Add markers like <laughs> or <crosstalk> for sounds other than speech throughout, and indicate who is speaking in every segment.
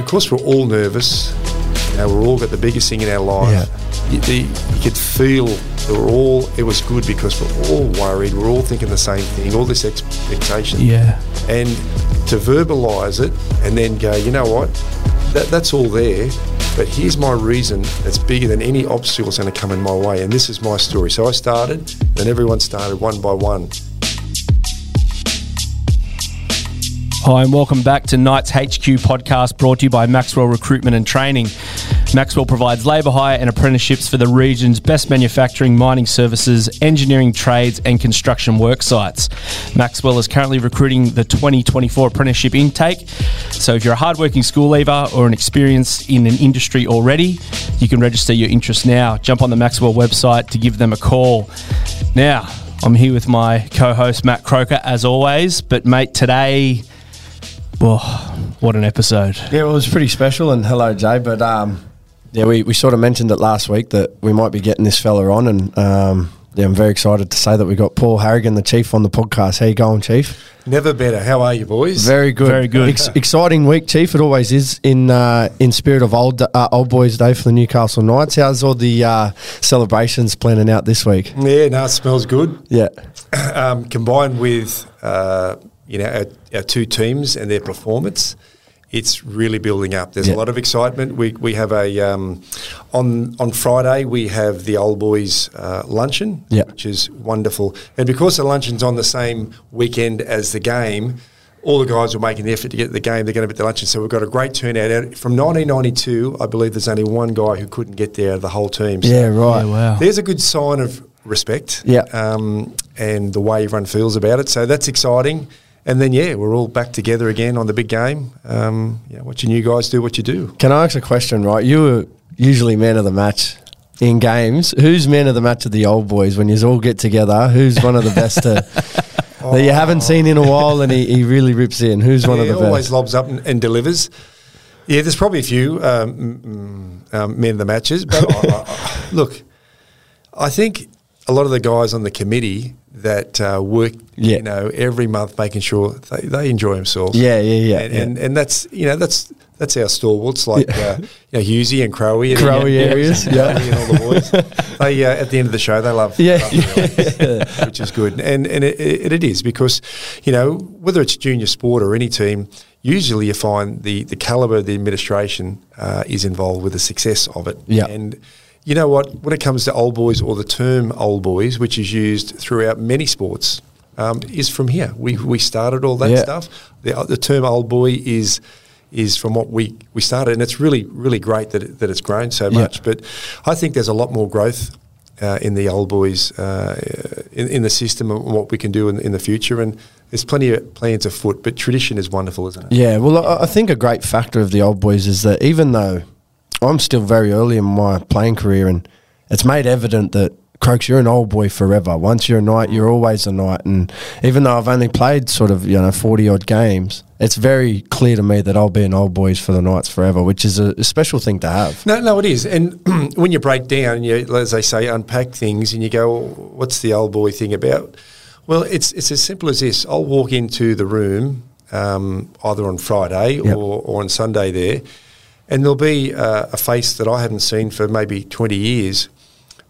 Speaker 1: because we're all nervous, you know, we're all got the biggest thing in our life. You, the, you could feel that we're all. It was good because we're all worried. We're all thinking the same thing. All this expectation.
Speaker 2: Yeah.
Speaker 1: And to verbalise it and then go, you know what, that, that's all there. But here's my reason that's bigger than any obstacle that's going to come in my way. And this is my story. So I started, then everyone started one by one.
Speaker 2: Hi, and welcome back to Knights HQ podcast brought to you by Maxwell Recruitment and Training. Maxwell provides labour hire and apprenticeships for the region's best manufacturing, mining services, engineering trades, and construction work sites. Maxwell is currently recruiting the 2024 apprenticeship intake. So if you're a hardworking school leaver or an experienced in an industry already, you can register your interest now. Jump on the Maxwell website to give them a call. Now, I'm here with my co host, Matt Croker, as always. But, mate, today. Well, what an episode.
Speaker 3: Yeah, well, it was pretty special, and hello, Jay. But um, yeah, we, we sort of mentioned it last week that we might be getting this fella on, and um, yeah, I'm very excited to say that we got Paul Harragon, the chief, on the podcast. How you going, Chief?
Speaker 1: Never better. How are you, boys?
Speaker 3: Very good,
Speaker 2: Very good.
Speaker 3: Ex- exciting week, Chief. It always is in uh, in spirit of old uh, old boys' day for the Newcastle Knights. How's all the uh, celebrations planning out this week?
Speaker 1: Yeah, no, it smells good.
Speaker 3: Yeah, <clears throat>
Speaker 1: Um, combined with uh, you know our, our two teams and their performance, it's really building up. There's
Speaker 3: Yeah.
Speaker 1: a lot of excitement. We, we have a um, on on Friday we have the old boys uh, luncheon,
Speaker 3: Yeah.
Speaker 1: which is wonderful. And because the luncheon's on the same weekend as the game. All the guys are making the effort to get the game. They're going to be at the luncheon, so we've got a great turnout. Out- From 1992, I believe there's only one guy who couldn't get there the whole team. So
Speaker 3: yeah, right.
Speaker 2: Yeah, wow.
Speaker 1: there's a good sign of respect.
Speaker 3: Yeah.
Speaker 1: Um, and the way everyone feels about it. So that's exciting. And then, yeah, we're all back together again on the big game. Um, yeah, watching you guys do what you do.
Speaker 3: Can I ask a question? Right, you were usually man of the match in games. Who's man of the match of the old boys when you all get together? Who's one of the best to, <laughs> that you haven't seen in a while, and he, he really rips in? Who's one
Speaker 1: yeah,
Speaker 3: of the
Speaker 1: always lobs up and, and delivers. Yeah, there's probably a few um, mm, mm, um, men of the matches. But <laughs> I, I- look, I think a lot of the guys on the committee that uh, work,
Speaker 3: Yeah.
Speaker 1: you know, every month making sure they, they enjoy themselves.
Speaker 3: Yeah, yeah, yeah,
Speaker 1: and,
Speaker 3: yeah.
Speaker 1: and and that's you know that's that's our stalwarts like uh, you know Husey and Crowy and
Speaker 3: Crowy
Speaker 1: yeah,
Speaker 3: areas, yeah.
Speaker 1: And all the boys. they uh, at the end of the show they love
Speaker 3: Yeah.
Speaker 1: love <laughs> which is good and and it, it, it is because you know whether it's junior sport or any team. Usually, you find the the caliber of the administration uh, is involved with the success of it.
Speaker 3: Yeah.
Speaker 1: and you know what? When it comes to old boys or the term old boys, which is used throughout many sports, um, is from here. We, we started all that
Speaker 3: Yeah.
Speaker 1: stuff. The, the term old boy is is from what we, we started, and it's really really great that it, that it's grown so
Speaker 3: Yeah.
Speaker 1: much. But I think there's a lot more growth. Uh, in the old boys, uh, in, in the system, and what we can do in, in the future, and there's plenty of plans afoot. But tradition is wonderful, isn't it?
Speaker 3: Yeah, well, I, I think a great factor of the old boys is that even though I'm still very early in my playing career, and it's made evident that Croaks, you're an old boy forever. Once you're a knight, you're always a knight. And even though I've only played sort of you know forty odd games, it's very clear to me that I'll be an old boys for the Knights forever, which is a, a special thing to have.
Speaker 1: No, no, it is. And <clears throat> when you break down, you, as they say, unpack things, and you go, well, "What's the old boy thing about?" Well, it's it's as simple as this. I'll walk into the room um, either on Friday
Speaker 3: Yep.
Speaker 1: or, or on Sunday there, and there'll be uh, a face that I haven't seen for maybe twenty years.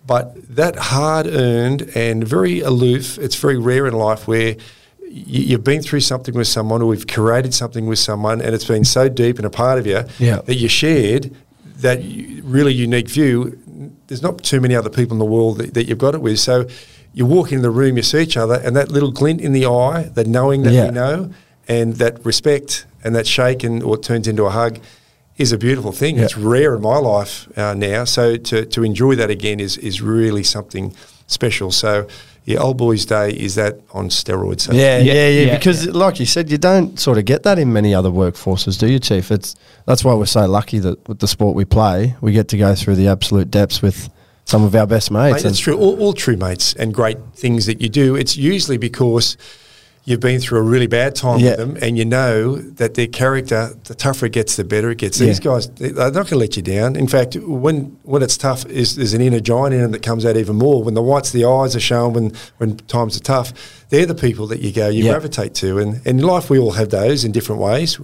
Speaker 1: But that hard earned and very aloof, it's very rare in life where you, you've been through something with someone or we've created something with someone and it's been so deep and a part of you
Speaker 3: Yeah.
Speaker 1: that you shared that really unique view. There's not too many other people in the world that, that you've got it with. So you walk in the room, you see each other, and that little glint in the eye, that knowing that
Speaker 3: Yeah.
Speaker 1: we know, and that respect and that shake and or it turns into a hug is a beautiful thing.
Speaker 3: Yeah.
Speaker 1: It's rare in my life uh, now. So to, to enjoy that again is, is really something special. So yeah, Old Boys Day is that on steroids. So
Speaker 3: Yeah,
Speaker 2: Yeah,
Speaker 3: yeah, yeah.
Speaker 2: yeah,
Speaker 3: because,
Speaker 2: yeah.
Speaker 3: like you said, you don't sort of get that in many other workforces, do you, Chief? It's that's why we're so lucky that with the sport we play, we get to go through the absolute depths with some of our best mates.
Speaker 1: Mate, that's true. All, all true mates and great things that you do. It's usually because you've been through a really bad time
Speaker 3: Yeah.
Speaker 1: with them, and you know that their character, the tougher it gets, the better it gets.
Speaker 3: Yeah.
Speaker 1: These guys, they- they're not going to let you down. In fact, when when it's tough, is there's an inner giant in them that comes out even more. When the whites of the eyes are shown, when when times are tough, they're the people that you go, you
Speaker 3: Yeah.
Speaker 1: gravitate to. And, and in life, we all have those in different ways.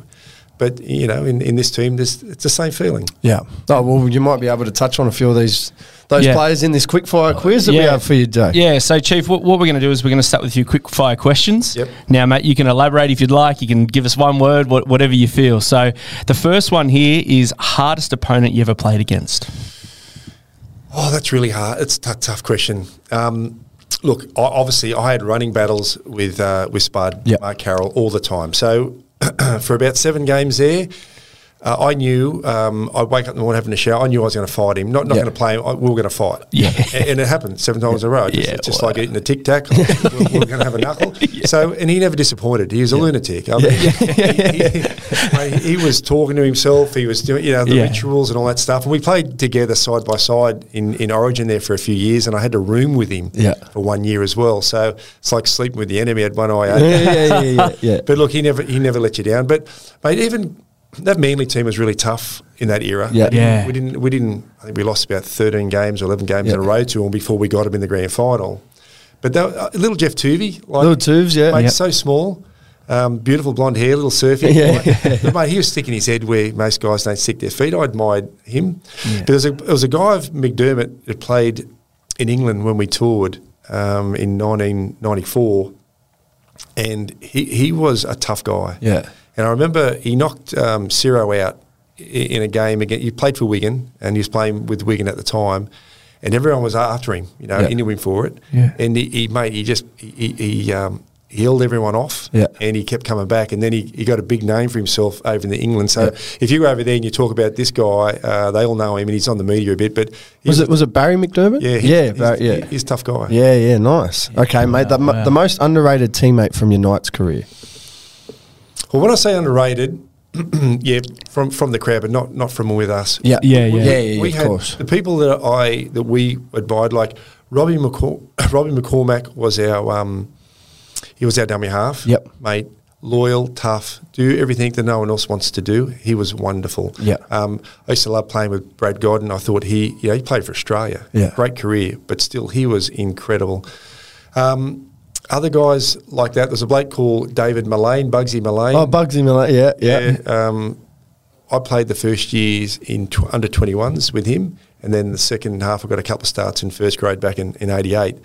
Speaker 1: but you know, in, in this team, there's, it's the same feeling.
Speaker 3: Yeah. Oh well, you might be able to touch on a few of these those
Speaker 2: Yeah.
Speaker 3: players in this quickfire quiz that we have for you today.
Speaker 2: Yeah, so Chief, what, what we're going to do is we're going to start with a few quick fire questions.
Speaker 1: Yep.
Speaker 2: Now, Matt, you can elaborate if you'd like. You can give us one word, what, whatever you feel. So, the first one here is hardest opponent you ever played against.
Speaker 1: Oh, that's really hard. It's a tough, tough question. Um, look, I, obviously, I had running battles with uh, with Spud,
Speaker 3: Yep.
Speaker 1: Mark Carroll, all the time. So <clears throat> for about seven games there, uh, I knew um, I'd wake up in the morning having a shower. I knew I was going to fight him. Not not
Speaker 3: Yeah.
Speaker 1: going to play him. I, we were going to fight. <laughs>
Speaker 2: Yeah.
Speaker 1: and, and it happened seven times in a row. Just,
Speaker 2: Yeah,
Speaker 1: it's just
Speaker 2: wow.
Speaker 1: like eating a tic tac. <laughs> we're, we're going to have a knuckle. <laughs> So, and he never disappointed. He was a lunatic. I mean, he, he- mate, he was talking to himself. He was doing, you know, the
Speaker 2: Yeah.
Speaker 1: rituals and all that stuff. And we played together side by side in, in Origin there for a few years. And I had to room with him
Speaker 3: Yeah.
Speaker 1: for one year as well. So it's like sleeping with the enemy. Had one eye
Speaker 3: Yeah,
Speaker 1: open.
Speaker 3: yeah, yeah, yeah, yeah.
Speaker 1: But look, he never he never let you down. But mate, even that Manly team was really tough in that era.
Speaker 3: Yeah.
Speaker 2: Yeah.
Speaker 1: We didn't we didn't I think we lost about thirteen games or eleven games
Speaker 3: Yeah.
Speaker 1: in a row to them before we got them in the grand final. But that, uh, little Geoff Toovey, like
Speaker 3: Little Tubes, yeah.
Speaker 1: mate,
Speaker 3: Yep.
Speaker 1: so small. Um, beautiful blonde hair, little surfing. <laughs>
Speaker 3: Yeah.
Speaker 1: But mate, he was sticking his head where most guys don't stick their feet. I admired him. But there was, a, there was a guy of McDermott that played in England when we toured um, in 1994, and he, he was a tough guy.
Speaker 3: Yeah.
Speaker 1: And I remember he knocked um, Ciro out in a game again. He played for Wigan, and he was playing with Wigan at the time, and everyone was after him, you know,
Speaker 3: Yeah.
Speaker 1: into him for it.
Speaker 2: Yeah.
Speaker 1: And he, he mate, he just he, he, he, um, he held everyone off,
Speaker 3: Yeah.
Speaker 1: and he kept coming back, and then he, he got a big name for himself over in the England. So
Speaker 3: Yeah.
Speaker 1: if you go over there and you talk about this guy, uh, they all know him, and he's on the media a bit. But
Speaker 3: Was it was it Barry McDermott?
Speaker 1: Yeah, he-
Speaker 3: yeah,
Speaker 1: he's,
Speaker 3: Barry, yeah.
Speaker 1: he's a tough guy.
Speaker 3: Yeah, yeah, nice. Okay, mate. The,
Speaker 2: wow.
Speaker 3: the most underrated teammate from your Knights career.
Speaker 1: Well, when I say underrated, <clears throat> yeah, from from the crowd, but not not from with us.
Speaker 3: Yeah,
Speaker 2: Yeah,
Speaker 3: yeah,
Speaker 2: yeah.
Speaker 3: yeah, yeah,
Speaker 1: we
Speaker 3: of
Speaker 1: had
Speaker 3: course.
Speaker 1: the people that I that we admired, like Robbie <coughs> Robbie McCormack was our um, he was our dummy half.
Speaker 3: Yep.
Speaker 1: mate, loyal, tough, do everything that no one else wants to do. He was wonderful.
Speaker 3: Yeah.
Speaker 1: um, I used to love playing with Brad Godden. I thought he, you know, he played for Australia.
Speaker 3: Yeah.
Speaker 1: great career, but still, he was incredible. Um, other guys like that, there's a bloke called David Mullane, Bugsy Mullane.
Speaker 3: Oh, Bugsy Miller. Yeah, yeah.
Speaker 1: Yeah. Um, I played the first years in tw- under 21s with him, and then the second half I got a couple of starts in first grade back in, in 88.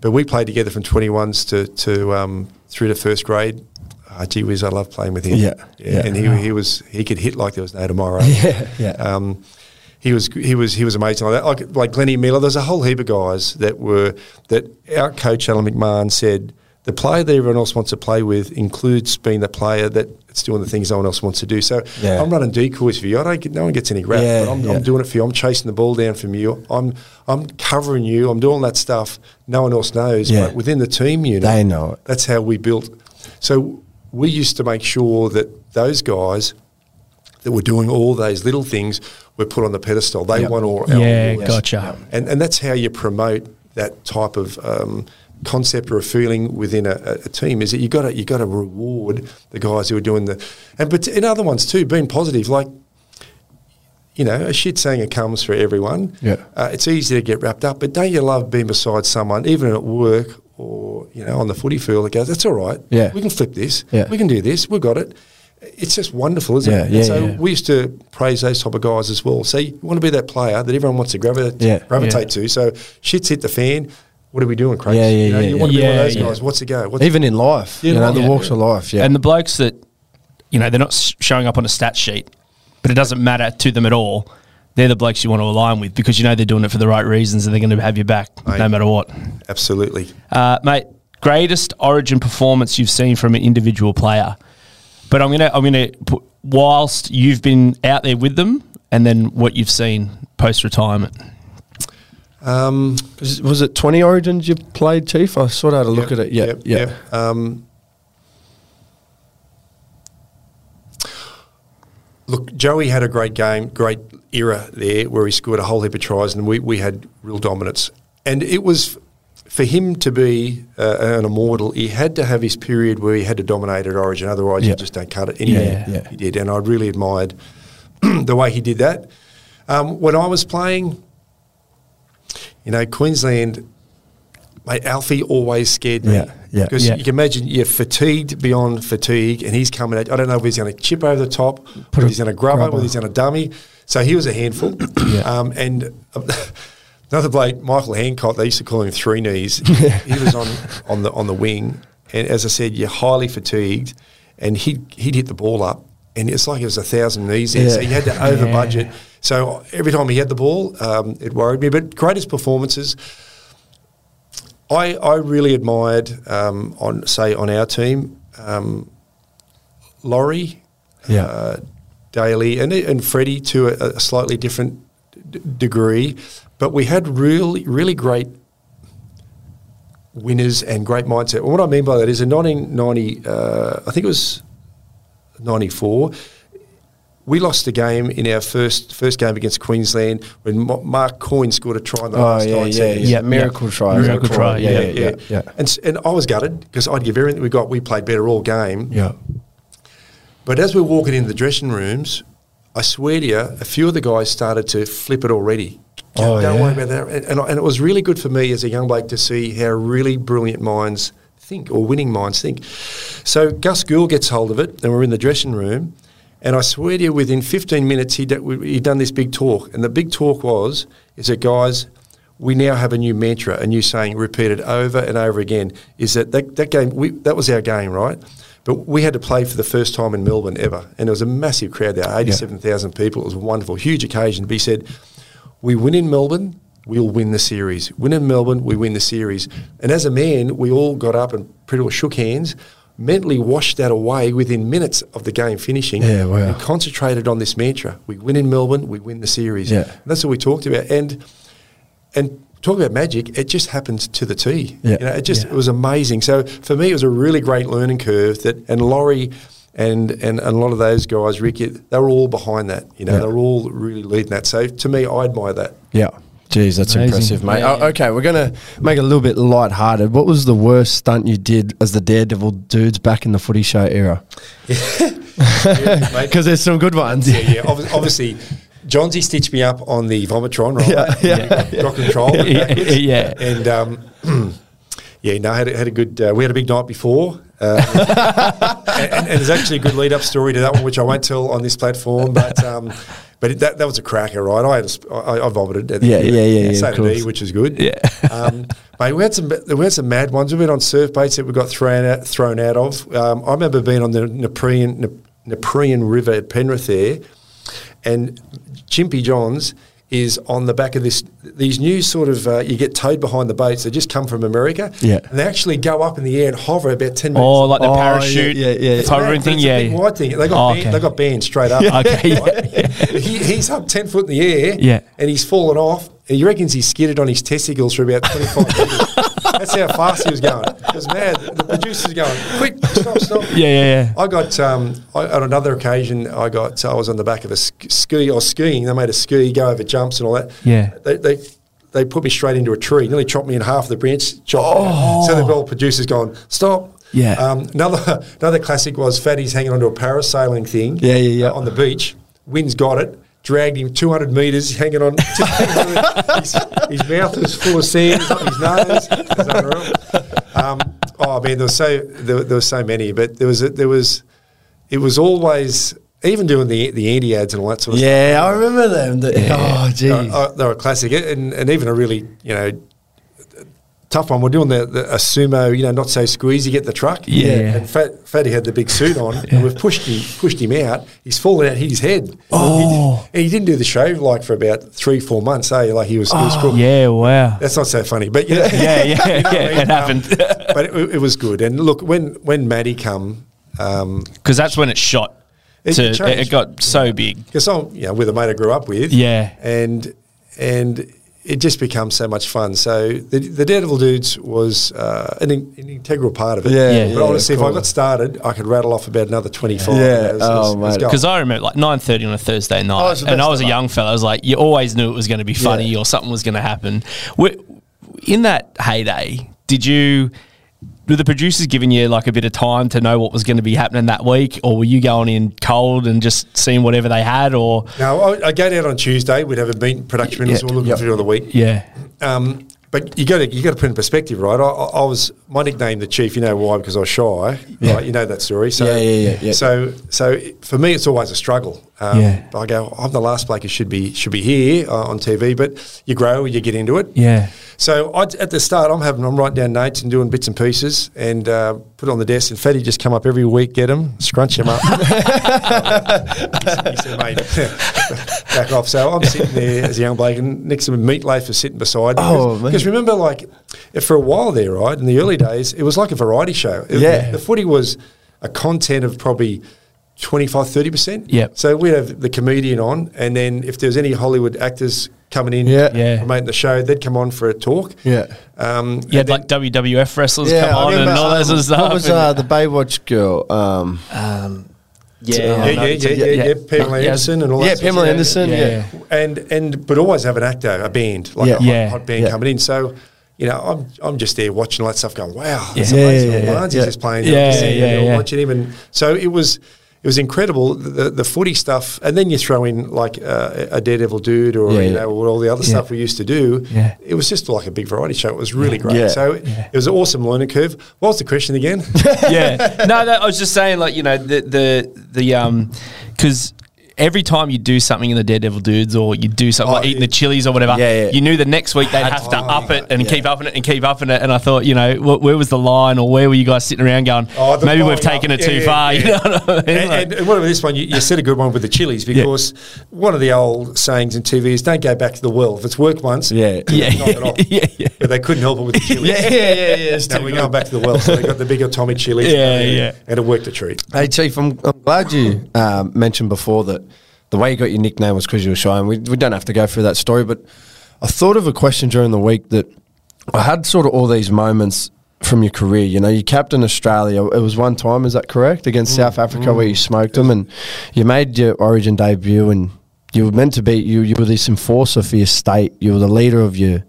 Speaker 1: But we played together from 21s to, to um, through to first grade. Uh, gee whiz, I love playing with him.
Speaker 3: Yeah, yeah.
Speaker 1: And he, he was he could hit like there was no tomorrow. <laughs>
Speaker 3: Yeah, yeah.
Speaker 1: Um, he was he was he was amazing like that. Like like Glennie Miller, there's a whole heap of guys that were that our coach Alan McMahon said the player that everyone else wants to play with includes being the player that's doing the things no one else wants to do. So
Speaker 3: Yeah.
Speaker 1: I'm running decoys for you. I don't get no one gets any rap,
Speaker 3: Yeah,
Speaker 1: but I'm,
Speaker 3: yeah.
Speaker 1: I'm doing it for you. I'm chasing the ball down from you. I'm I'm covering you. I'm doing that stuff no one else knows.
Speaker 3: Yeah.
Speaker 1: But within the team unit,
Speaker 3: They know it.
Speaker 1: That's how we built. So we used to make sure that those guys that were doing all those little things were put on the pedestal. They
Speaker 3: Yep.
Speaker 1: won all our
Speaker 2: Yeah,
Speaker 1: awards.
Speaker 2: gotcha.
Speaker 1: And and that's how you promote that type of um, concept or a feeling within a, a- a team. Is that you got to you got to reward the guys who are doing the and but in other ones too, being positive. Like you know, a shit saying it comes for everyone.
Speaker 3: Yeah.
Speaker 1: Uh, it's easy to get wrapped up, but don't you love being beside someone, even at work or you know on the footy field, that goes, "That's all right.
Speaker 3: Yeah.
Speaker 1: we can flip this.
Speaker 3: Yeah.
Speaker 1: we can do this. We've got it." It's just wonderful, isn't
Speaker 3: Yeah,
Speaker 1: it?
Speaker 3: yeah,
Speaker 1: so
Speaker 3: yeah.
Speaker 1: we used to praise those type of guys as well. So you want to be that player that everyone wants to gravitate,
Speaker 3: Yeah.
Speaker 1: gravitate to. So shit's hit the fan. What are we doing, Craig?
Speaker 3: Yeah, yeah,
Speaker 1: you know,
Speaker 3: yeah,
Speaker 1: You want to be one of those
Speaker 2: yeah.
Speaker 1: guys. What's the go? What's
Speaker 3: Even in life,
Speaker 1: Yeah,
Speaker 3: you know, the
Speaker 1: yeah.
Speaker 3: walks of life. Yeah,
Speaker 2: And the blokes that, you know, they're not showing up on a stat sheet, but it doesn't matter to them at all. They're the blokes you want to align with because you know they're doing it for the right reasons and they're going to have your back no matter what.
Speaker 1: absolutely.
Speaker 2: Uh, mate, greatest origin performance you've seen from an individual player. But I'm gonna I'm gonna put whilst you've been out there with them, and then what you've seen post retirement.
Speaker 1: Um,
Speaker 3: was, was it twenty origins you played, Chief? I sort of had a look
Speaker 1: Yep,
Speaker 3: at it. Yeah,
Speaker 1: yep,
Speaker 3: yeah,
Speaker 1: yep. Um, look, Joey had a great game, great era there where he scored a whole heap of tries, and we, we had real dominance. And it was for him to be uh, an immortal. He had to have his period where he had to dominate at Origin, otherwise
Speaker 3: Yeah.
Speaker 1: you just don't cut it. He,
Speaker 2: Yeah,
Speaker 3: yeah.
Speaker 1: he did, and I really admired <clears throat> the way he did that. Um, when I was playing, you know, Queensland Mate, Alfie always scared me.
Speaker 3: Yeah, yeah.
Speaker 1: Because
Speaker 2: Yeah.
Speaker 1: you can imagine you're fatigued beyond fatigue, and he's coming at. I don't know if he's going to chip over the top,
Speaker 3: Put
Speaker 1: whether he's going to grub
Speaker 3: grubber.
Speaker 1: whether he's going to dummy. So he was a handful.
Speaker 3: Yeah.
Speaker 1: um, and <laughs> another bloke, Michael Hancock, they used to call him three knees. <laughs> he was on, on the on the wing, and as I said, you're highly fatigued, and he'd he'd hit the ball up, and it's like it was a thousand knees there. So
Speaker 3: Yeah.
Speaker 1: you had to over
Speaker 2: Yeah.
Speaker 1: budget. So every time he had the ball, um, it worried me. But greatest performances. I, I really admired um, on say on our team, um, Laurie,
Speaker 3: Yeah.
Speaker 1: uh, Daly, and and Freddie to a, a slightly different d- degree, but we had really really great winners and great mindset. And what I mean by that is in 1990, uh, I think it was 94. We lost the game in our first first game against Queensland when Mark Coyne scored a try in the
Speaker 3: Oh
Speaker 1: last
Speaker 3: yeah,
Speaker 1: nine
Speaker 3: yeah,
Speaker 1: seconds.
Speaker 3: yeah.
Speaker 2: Yeah.
Speaker 3: Miracle try.
Speaker 2: Miracle try,
Speaker 3: Yeah,
Speaker 2: yeah,
Speaker 3: yeah, yeah. yeah.
Speaker 1: And, and I was gutted because I'd give everything we got. We played better all game.
Speaker 3: Yeah.
Speaker 1: But as we're walking into the dressing rooms, I swear to you, a few of the guys started to flip it already.
Speaker 3: Oh,
Speaker 1: Don't
Speaker 3: yeah.
Speaker 1: worry about that. And, and, and it was really good for me as a young bloke to see how really brilliant minds think or winning minds think. So Gus Gould gets hold of it, and we're in the dressing room. And I swear to you, within 15 minutes, he'd, he'd done this big talk. And the big talk was, is that, guys, we now have a new mantra, a new saying repeated over and over again, is that that, that game, we, that was our game, right? But we had to play for the first time in Melbourne ever. And there was a massive crowd there, 87,000 people. It was a wonderful, huge occasion. But he said, we win in Melbourne, we'll win the series. Win in Melbourne, we win the series. And as a man, we all got up and pretty well shook hands, mentally washed that away within minutes of the game finishing,
Speaker 3: Yeah, wow.
Speaker 1: and concentrated on this mantra. We win in Melbourne, we win the series.
Speaker 3: Yeah.
Speaker 1: And that's what we talked about. And and talk about magic, it just happened to the T.
Speaker 3: Yeah.
Speaker 1: You know, it just
Speaker 2: Yeah.
Speaker 1: it was amazing. So for me, it was a really great learning curve. That and Laurie. And, and, and a lot of those guys, Ricky, they were all behind that. You know,
Speaker 3: Yeah.
Speaker 1: they were all really leading that. So to me, I admire that.
Speaker 3: Yeah. Jeez, that's
Speaker 2: Amazing.
Speaker 3: impressive, mate.
Speaker 2: Yeah,
Speaker 3: Oh, okay, we're gonna make it a little bit light-hearted. What was the worst stunt you did as the Daredevil dudes back in the Footy Show era? <laughs>
Speaker 1: mate. <laughs>
Speaker 3: Because there's some good ones.
Speaker 1: yeah, yeah. Obvi- Obviously, Johnsy stitched me up on the Vomitron, right?
Speaker 3: Yeah, yeah.
Speaker 1: Rock control. <laughs>
Speaker 2: Yeah, yeah.
Speaker 1: And um, <clears throat> yeah, no, had a, had a good. Uh, we had a big night before. Uh, <laughs> and, and, and there's actually a good lead-up story to that one, which I won't tell on this platform. But um, but it, that that was a cracker, right? I had a, I, I vomited. At the
Speaker 3: Yeah,
Speaker 1: end.
Speaker 3: yeah, yeah, yeah,
Speaker 1: So did he, which was good.
Speaker 2: Yeah. <laughs>
Speaker 1: Um, mate, we had some we had some mad ones. We've been on surf boats that we got thrown out thrown out of. Um, I remember being on the Nepean Nep- Nepean River at Penrith there, and Chimpy Johns is on the back of this these new sort of uh, you get towed behind the boats. They just come from America,
Speaker 3: Yeah.
Speaker 1: and they actually go up in the air and hover about ten minutes.
Speaker 2: Oh, like the
Speaker 3: Oh,
Speaker 2: parachute
Speaker 3: yeah, yeah.
Speaker 1: It's mad,
Speaker 2: hovering thing,
Speaker 1: it's a
Speaker 2: yeah.
Speaker 1: big white thing. They got
Speaker 2: Oh,
Speaker 1: banned,
Speaker 2: okay.
Speaker 1: they got banned straight up. <laughs>
Speaker 2: Okay, yeah, <laughs>
Speaker 1: Right? he, he's up ten foot in the air,
Speaker 2: Yeah.
Speaker 1: and he's fallen off. And he reckons he skidded on his testicles for about twenty five <laughs> minutes. That's how fast he was going. It was mad. The producer's going, quick, stop, stop. <laughs>
Speaker 2: Yeah, yeah, yeah.
Speaker 1: I got um, I, on another occasion. I got I was on the back of a sk- ski or skiing. They made a ski go over jumps and all that.
Speaker 2: Yeah.
Speaker 1: They, they they put me straight into a tree. Nearly chopped me in half. The branch chopped. me. So the well producer's gone stop.
Speaker 2: Oh. Yeah.
Speaker 1: Um, another another classic was Fatty's hanging onto a parasailing thing.
Speaker 3: Yeah, yeah, yeah.
Speaker 1: uh, on the beach. Wind's got it. Dragged him 200 metres, hanging on. his, his mouth was full of sand, his nose. It was unreal. Um, oh man, there was so there, there was so many, but there was a, there was it was always even doing the the anti ads and all that sort of stuff.
Speaker 3: Yeah, I remember them. The, Oh,
Speaker 1: They were, uh, they were a classic, and, and even a really you know tough one. We're doing the, the a sumo, you know, not so squeezy, get the truck.
Speaker 2: Yeah.
Speaker 1: And Fat, Fatty had the big suit on, and we've pushed him pushed him out. He's fallen out, hit his head.
Speaker 2: Oh.
Speaker 1: He and he didn't do the show like for about three four months. Eh? Like he was, he was
Speaker 2: Oh, yeah, wow.
Speaker 1: That's not so funny, but yeah,
Speaker 2: Yeah, yeah, <laughs>
Speaker 1: You know what I mean?
Speaker 2: it happened.
Speaker 1: Um, but it, it was good. And look, when when Maddie come. Um,
Speaker 2: Because that's when it shot.
Speaker 1: It
Speaker 2: to, it, it got so big.
Speaker 1: because I'm you know with a mate I grew up with.
Speaker 2: Yeah.
Speaker 1: and and it just becomes so much fun. So the the Daredevil dudes was uh, an, in, an integral part of it.
Speaker 3: Yeah,
Speaker 2: Yeah.
Speaker 1: but
Speaker 3: yeah,
Speaker 1: honestly,
Speaker 3: of
Speaker 1: if I got started, I could rattle off about another twenty five.
Speaker 3: Yeah. Oh, mate.
Speaker 2: Because I remember like nine thirty on a Thursday night,
Speaker 3: Oh,
Speaker 2: and I was a
Speaker 3: ever.
Speaker 2: young fella. I was like, you always knew it was going to be funny
Speaker 3: Yeah.
Speaker 2: or something was going to happen. we in that heyday, did you? Were the producers giving you like a bit of time to know what was going to be happening that week, or were you going in cold and just seeing whatever they had? Or
Speaker 1: no, I, I go down on Tuesday. We'd have a meet production meetings
Speaker 2: Yeah.
Speaker 1: all looking
Speaker 3: Yep.
Speaker 1: through the week.
Speaker 2: yeah,
Speaker 1: Um, but you got to you got to put in perspective, right? I, I I was my nickname the chief. You know why? Because I was shy.
Speaker 3: Yeah.
Speaker 1: Right? You know that story. So
Speaker 3: Yeah, yeah, yeah, yeah.
Speaker 1: So so for me, it's always a struggle. Um,
Speaker 2: Yeah.
Speaker 1: I go, I'm the last bloke who should be should be here uh, on TV, but you grow, you get into it.
Speaker 2: Yeah.
Speaker 1: So I, at the start, I'm having I'm writing down notes and doing bits and pieces, and uh, put it on the desk. And Fatty just come up every week, get him, scrunch him up. he said, "Mate, back off." So I'm sitting there as a young bloke, and next to me, Meatloaf was sitting beside me.
Speaker 3: Oh, man.
Speaker 1: because remember, like for a while there, right in the early days, it was like a variety show. It-
Speaker 3: Yeah.
Speaker 1: the footy was a content of probably. 25 30%.
Speaker 2: Yep.
Speaker 1: So we'd have the comedian on, and then if there was any Hollywood actors coming in
Speaker 3: Yeah.
Speaker 2: Yeah.
Speaker 1: promoting the show, they'd come on for a talk.
Speaker 3: Yeah.
Speaker 1: Um,
Speaker 2: You had
Speaker 1: and
Speaker 2: like WWF wrestlers
Speaker 3: Yeah,
Speaker 2: come
Speaker 3: I
Speaker 2: on and
Speaker 3: remember,
Speaker 2: all that sort of stuff.
Speaker 3: What was
Speaker 2: and-
Speaker 3: uh, the <laughs> Baywatch girl? Um,
Speaker 2: yeah,
Speaker 1: yeah, yeah, yeah, yeah, yeah,
Speaker 2: yeah.
Speaker 1: Pamela Anderson and all
Speaker 3: yeah,
Speaker 1: that. sort of
Speaker 3: Pamela. Anderson.
Speaker 2: Yeah.
Speaker 3: Yeah.
Speaker 1: and and but always have an actor, a band, like
Speaker 3: Yeah.
Speaker 1: a hot,
Speaker 2: Yeah.
Speaker 1: hot band
Speaker 3: Yeah.
Speaker 1: coming in. So. You know, I'm I'm just there watching all that stuff, going, "Wow, that's
Speaker 3: Yeah.
Speaker 1: amazing!"
Speaker 3: Yeah, yeah,
Speaker 1: Barnes
Speaker 3: yeah.
Speaker 1: is just playing,
Speaker 2: Yeah,
Speaker 1: just sitting
Speaker 2: yeah,
Speaker 1: there
Speaker 2: yeah.
Speaker 1: watching him, and so it was it was incredible the the, the footy stuff, and then you throw in like uh, a Daredevil dude, or
Speaker 3: Yeah,
Speaker 1: you know, all the other
Speaker 2: Yeah.
Speaker 1: stuff we used to do.
Speaker 2: Yeah.
Speaker 1: it was just like a big variety show. It was really great.
Speaker 3: Yeah.
Speaker 1: So it was an awesome learning curve. What was the question again? <laughs>
Speaker 2: yeah. <laughs> No, that, I was just saying, like you know, the the the um, because every time you do something in the Daredevil dudes, or you do something
Speaker 1: Oh,
Speaker 2: like eating
Speaker 1: it-
Speaker 2: the chilies or whatever,
Speaker 3: Yeah, yeah.
Speaker 2: you knew the next week they'd have to
Speaker 1: to.
Speaker 2: up it and
Speaker 3: Yeah.
Speaker 2: keep upping it and keep upping it. And I thought, you know, wh- where was the line, or where were you guys sitting around going?
Speaker 1: Oh,
Speaker 2: maybe we've
Speaker 1: blowing
Speaker 2: taken
Speaker 1: up.
Speaker 2: it too
Speaker 1: Yeah,
Speaker 2: far.
Speaker 1: yeah,
Speaker 2: You know what I mean?
Speaker 1: and,
Speaker 2: Like-
Speaker 1: and, and what about this one? You, you said a good one with the chilies because one of the old sayings in TV is don't go back to the well. If it's worked once,
Speaker 3: Yeah.
Speaker 2: yeah,
Speaker 1: knock it off. <laughs>
Speaker 2: yeah, yeah.
Speaker 1: But they couldn't help it with the chilies. <laughs>
Speaker 2: Yeah, yeah, yeah, yeah. It's <laughs>
Speaker 1: No, we're going back to the well. So they got the bigger Tommy chilies.
Speaker 2: Yeah, yeah.
Speaker 1: And it worked a treat.
Speaker 3: Hey, Chief, I'm, I'm glad you um, mentioned before that the way you got your nickname was because you were shy, and we, we don't have to go through that story, but I thought of a question during the week that I had sort of all these moments from your career. You know, you captained Australia. It was one time, is that correct, against South Africa where you smoked them, and you made your Origin debut, and you were meant to be you. You were this enforcer for your state. You were the leader of your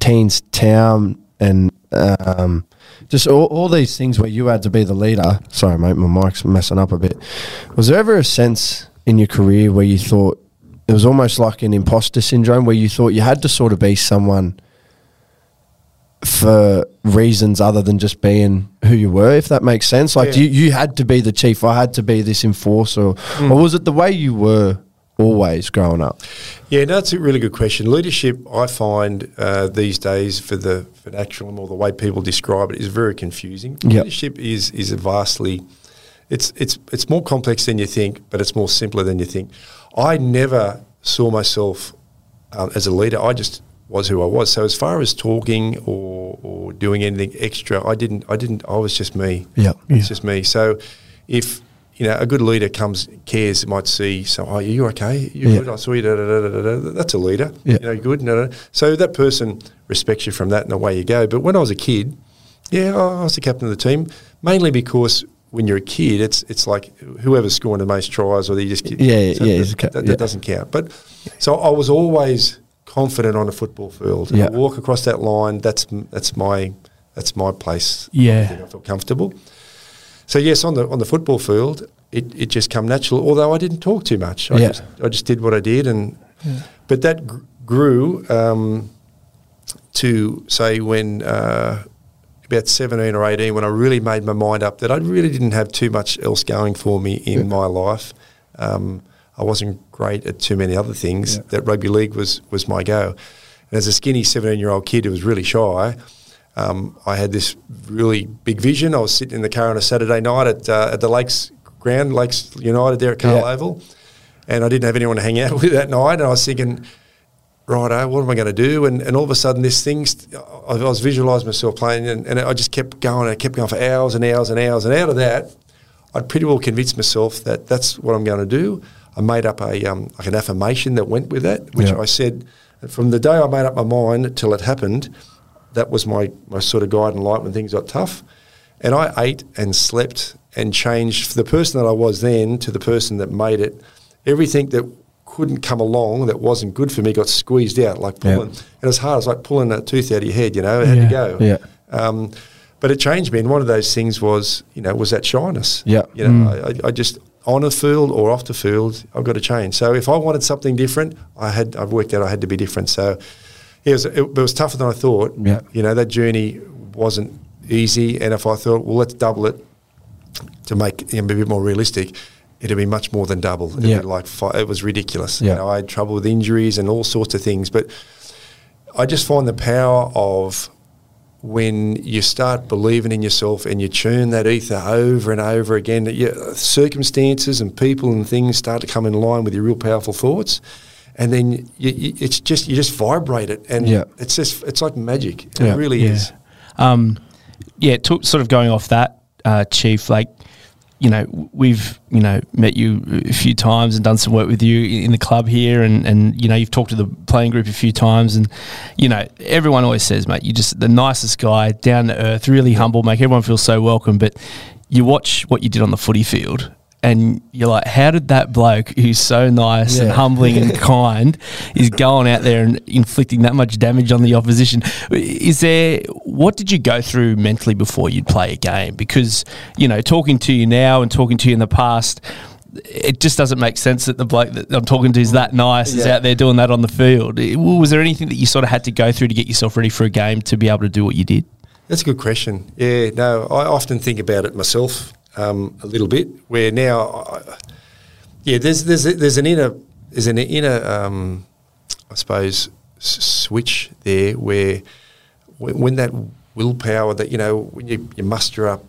Speaker 3: teens town, and um, just all, all these things where you had to be the leader. Sorry, mate, my mic's messing up a bit. Was there ever a sense in your career where you thought it was almost like an imposter syndrome, where you thought you had to sort of be someone? for reasons other than just being who you were, if that makes sense. Like
Speaker 1: Yeah.
Speaker 3: you, you had to be the chief. I had to be this enforcer, or, or was it the way you were always growing up?
Speaker 1: Yeah, no, that's a really good question. Leadership, I find uh, these days, for the vernacular or the way people describe it, is very confusing.
Speaker 3: Yep.
Speaker 1: Leadership is is a vastly, it's it's it's more complex than you think, but it's more simpler than you think. I never saw myself um, as a leader. I just was who I was. So as far as talking or or doing anything extra, I didn't. I didn't. I was just me.
Speaker 3: Yeah.
Speaker 1: it's just me. So if you know, a good leader comes, cares, might see, so, oh, are you okay? You
Speaker 3: Yeah.
Speaker 1: good? I saw you, da, da, da. That's a leader.
Speaker 3: Yeah.
Speaker 1: You know, good. No, no. So that person respects you from that and away you go. But when I was a kid, yeah, I was the captain of the team, mainly because when you're a kid, it's it's like whoever's scoring the most tries or you just get,
Speaker 3: Yeah,
Speaker 1: so
Speaker 3: yeah,
Speaker 1: that, that,
Speaker 3: yeah.
Speaker 1: doesn't count. But so I was always confident on a football field.
Speaker 3: Yeah.
Speaker 1: I walk across that line. That's that's my that's my place.
Speaker 2: Yeah.
Speaker 1: I I feel comfortable. So yes, on the on the football field, it, it just come natural. Although I didn't talk too much, I
Speaker 3: Yeah.
Speaker 1: just I just did what I did, and but that gr- grew um, to say when uh, about seventeen or eighteen, when I really made my mind up that I really didn't have too much else going for me in my life. Um, I wasn't great at too many other things.
Speaker 3: Yeah.
Speaker 1: That rugby league was was my go. And as a skinny seventeen year old kid who was really shy, um, I had this really big vision. I was sitting in the car on a Saturday night at uh, at the Lakes Ground, Lakes United there at Cahill
Speaker 3: Yeah.
Speaker 1: Oval, and I didn't have anyone to hang out <laughs> with that night. And I was thinking, righto, what am I going to do? And, and all of a sudden, this thing, st- I, I was visualising myself playing, and, and I just kept going. I kept going for hours and hours and hours. And out of that, I'd pretty well convinced myself that that's what I'm going to do. I made up a um, like an affirmation that went with that, which
Speaker 3: Yeah.
Speaker 1: I said from the day I made up my mind till it happened. That was my, my sort of guide and light when things got tough. And I ate and slept and changed the person that I was then to the person that made it. Everything that couldn't come along that wasn't good for me got squeezed out like
Speaker 3: Yeah.
Speaker 1: pulling. And it was hard. It was like pulling a tooth out of your head, you know, it had
Speaker 2: Yeah.
Speaker 1: to go.
Speaker 3: Yeah.
Speaker 1: Um, but it changed me. And one of those things was, you know, was that shyness.
Speaker 3: Yeah.
Speaker 1: You know, I, I- I just, on the field or off the field, I've got to change. So if I wanted something different, I had, I've worked out I had to be different. So it was, it, it was tougher than I thought.
Speaker 3: Yeah.
Speaker 1: You know, that journey wasn't easy. And if I thought, well, let's double it to make it a bit more realistic, it'd be much more than double. It'd
Speaker 3: Yeah.
Speaker 1: be like fi it was ridiculous.
Speaker 3: Yeah.
Speaker 1: You know, I had trouble with injuries and all sorts of things. But I just find the power of when you start believing in yourself and you churn that ether over and over again, that you, circumstances and people and things start to come in line with your real powerful thoughts, and then you, you, it's just you just vibrate it, and
Speaker 3: Yeah.
Speaker 1: it's just it's like magic. It really is.
Speaker 2: Um, yeah, to, sort of going off that, uh, Chief, like, you know, we've, you know, met you a few times and done some work with you in the club here and, and, you know, you've talked to the playing group a few times and, you know, everyone always says, mate, you're just the nicest guy, down to earth, really humble, make everyone feel so welcome. But you watch what you did on the footy field and you're like, how did that bloke who's so nice and humbling and <laughs> kind is going out there and inflicting that much damage on the opposition? Is there what did you go through mentally before you'd play a game? Because you know, talking to you now and talking to you in the past. It just doesn't make sense that the bloke that I'm talking to is that nice, is out there doing that on the field. Was there anything that you sort of had to go through to get yourself ready for a game to be able to do what you did?
Speaker 1: That's a good question. Yeah, no, I often think about it myself um, a little bit. Where now, yeah, there's there's there's an inner there's an inner um, I suppose s- switch there where when, when that willpower that you know when you, you muster up,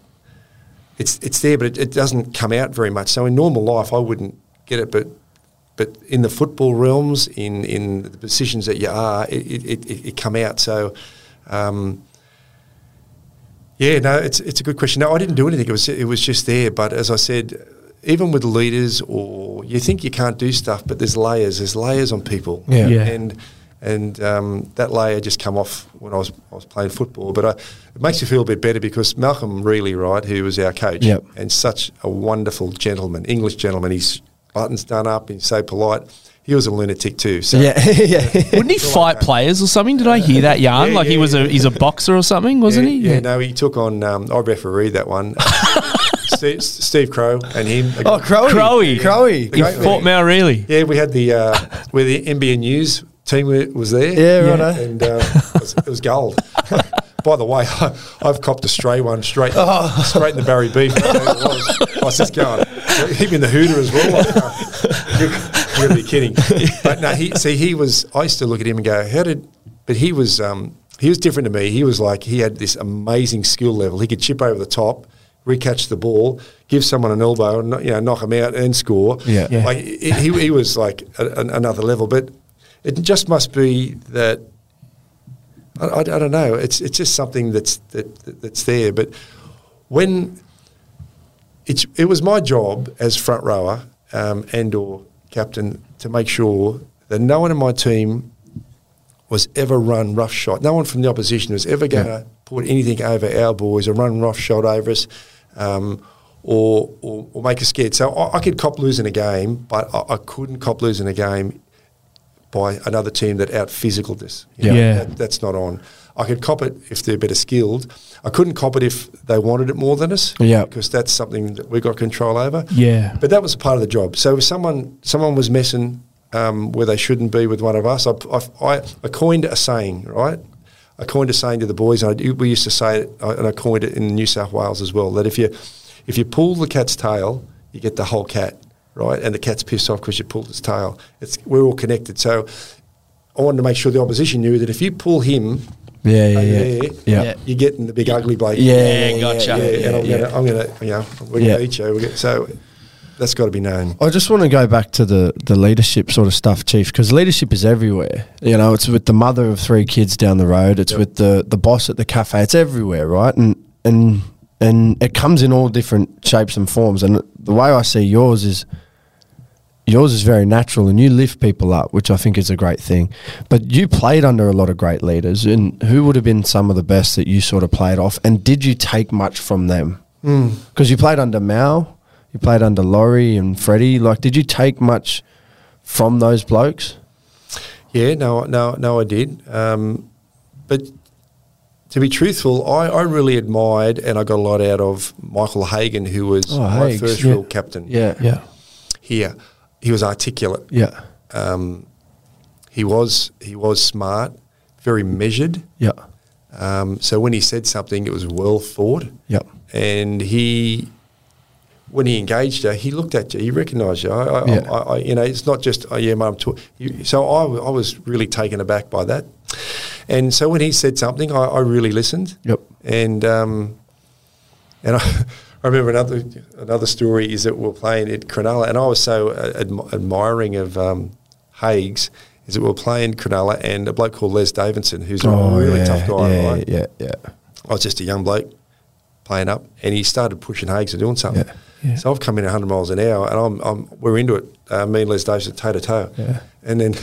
Speaker 1: it's it's there, but it, it doesn't come out very much. So in normal life, I wouldn't get it, but but in the football realms, in in the positions that you are, it it, it, it, it come out. So. Um, yeah, no, it's it's a good question. No, I didn't do anything. It was it was just there. But as I said, even with leaders, or you think you can't do stuff, but there's layers. There's layers on people.
Speaker 3: Yeah.
Speaker 2: Yeah.
Speaker 1: And and um, that layer just come off when I was I was playing football. But I, it makes you feel a bit better because Malcolm Reilly, right, who was our coach,
Speaker 3: Yep.
Speaker 1: and such a wonderful gentleman, English gentleman. He's buttons done up. He's so polite. He was a lunatic too. So
Speaker 3: Yeah, <laughs> yeah.
Speaker 2: Wouldn't he fight players or something? Did I hear that yarn?
Speaker 1: Yeah,
Speaker 2: like he
Speaker 1: yeah,
Speaker 2: was a he's a boxer or something, <laughs> wasn't
Speaker 1: yeah,
Speaker 2: he?
Speaker 1: Yeah, no, he took on. Um, I refereed that one. <laughs> Steve, Steve Crow and him.
Speaker 3: Oh, Crowy.
Speaker 2: Crowy.
Speaker 3: Crowy.
Speaker 2: In
Speaker 1: Great
Speaker 2: Fort Mount really.
Speaker 1: Yeah, we had the uh, where the NBN News team was there.
Speaker 3: Yeah, righto.
Speaker 1: and uh, it, was, it was gold. By the way, I, I've copped a stray one straight, straight in the Barry Beef. I, don't know what it was. I was just going, even the Hooter as well. Like, you're, you're going to be kidding. <laughs> But no, he see he was. I used to look at him and go, how did? But he was um, he was different to me. He was like he had this amazing skill level. He could chip over the top. Recatch the ball, give someone an elbow, and you know, knock him out and score.
Speaker 3: Yeah.
Speaker 2: Yeah.
Speaker 1: Like he, he he was like a, an, another level, but it just must be that I, I, I don't know. It's it's just something that's that, that's there. But when it's it was my job as front rower um, and or captain to make sure that no one in my team was ever run roughshod. No one from the opposition was ever going to
Speaker 3: Yeah.
Speaker 1: put anything over our boys or run roughshod over us. Um, or, or, or make us scared. So I, I could cop losing a game, but I, I couldn't cop losing a game by another team that out physicaled us. You
Speaker 2: Yeah.
Speaker 1: know,
Speaker 2: Yeah.
Speaker 1: that- that's not on. I could cop it if they're better skilled. I couldn't cop it if they wanted it more than us.
Speaker 3: Yeah.
Speaker 1: Because that's something that we got control over.
Speaker 2: Yeah.
Speaker 1: But that was part of the job. So if someone someone was messing um, where they shouldn't be with one of us, I, I, I, coined a saying, right? I coined a saying to the boys, and I, we used to say it, uh, and I coined it in New South Wales as well, that if you if you pull the cat's tail, you get the whole cat, right? And the cat's pissed off because you pulled its tail. It's we're all connected. So I wanted to make sure the opposition knew that if you pull him
Speaker 3: Yeah, yeah,
Speaker 1: over
Speaker 3: yeah. Yeah.
Speaker 2: Yeah.
Speaker 1: you're getting the big ugly bloke.
Speaker 3: Yeah,
Speaker 2: Yeah,
Speaker 3: yeah,
Speaker 2: gotcha.
Speaker 1: Yeah,
Speaker 3: yeah,
Speaker 1: and I'm
Speaker 3: yeah.
Speaker 1: gonna, I'm gonna, you know, we're gonna eat you. We're gonna, so that's got to be known.
Speaker 3: I just want to go back to the, the leadership sort of stuff, Chief, because leadership is everywhere. You know, it's with the mother of three kids down the road. It's
Speaker 1: Yep.
Speaker 3: with the, the boss at the cafe. It's everywhere, right? And and and it comes in all different shapes and forms. And the way I see yours is yours is very natural, and you lift people up, which I think is a great thing. But you played under a lot of great leaders, and who would have been some of the best that you sort of played off? And did you take much from them? Because you played under Mal, you played under Laurie and Freddie. Like, did you take much from those blokes?
Speaker 1: Yeah, no, no, no, I did. Um, but to be truthful, I, I really admired and I got a lot out of Michael Hagan, who was
Speaker 3: Oh,
Speaker 1: my
Speaker 3: Hags,
Speaker 1: first
Speaker 3: yeah.
Speaker 1: real captain.
Speaker 3: Yeah,
Speaker 2: Yeah.
Speaker 1: here, he was articulate.
Speaker 3: yeah,
Speaker 1: Um, he was he was smart, very measured.
Speaker 3: Yeah.
Speaker 1: Um, so when he said something, it was well thought.
Speaker 3: Yep.
Speaker 1: And he, when he engaged her, he looked at you. He recognised you. I, I,
Speaker 3: Yeah.
Speaker 1: I, I, you know, it's not just oh yeah, mum. So I, I was really taken aback by that. And so when he said something, I, I really listened.
Speaker 3: Yep.
Speaker 1: And um, and I, I remember another another story is that we were playing at Cronulla, and I was so uh, admi- admiring of um, Hagues. Is that we were playing Cronulla and a bloke called Les Davidson, who's a really
Speaker 3: Oh, yeah,
Speaker 1: tough guy,
Speaker 3: Yeah,
Speaker 1: right?
Speaker 3: yeah, yeah.
Speaker 1: I was just a young bloke playing up, and he started pushing Hagues and doing something.
Speaker 3: Yeah.
Speaker 2: Yeah.
Speaker 1: So I've come in 100 miles an hour, and I'm, I'm we're into it. Uh, me and Les Davis toe to toe.
Speaker 3: Yeah.
Speaker 1: And then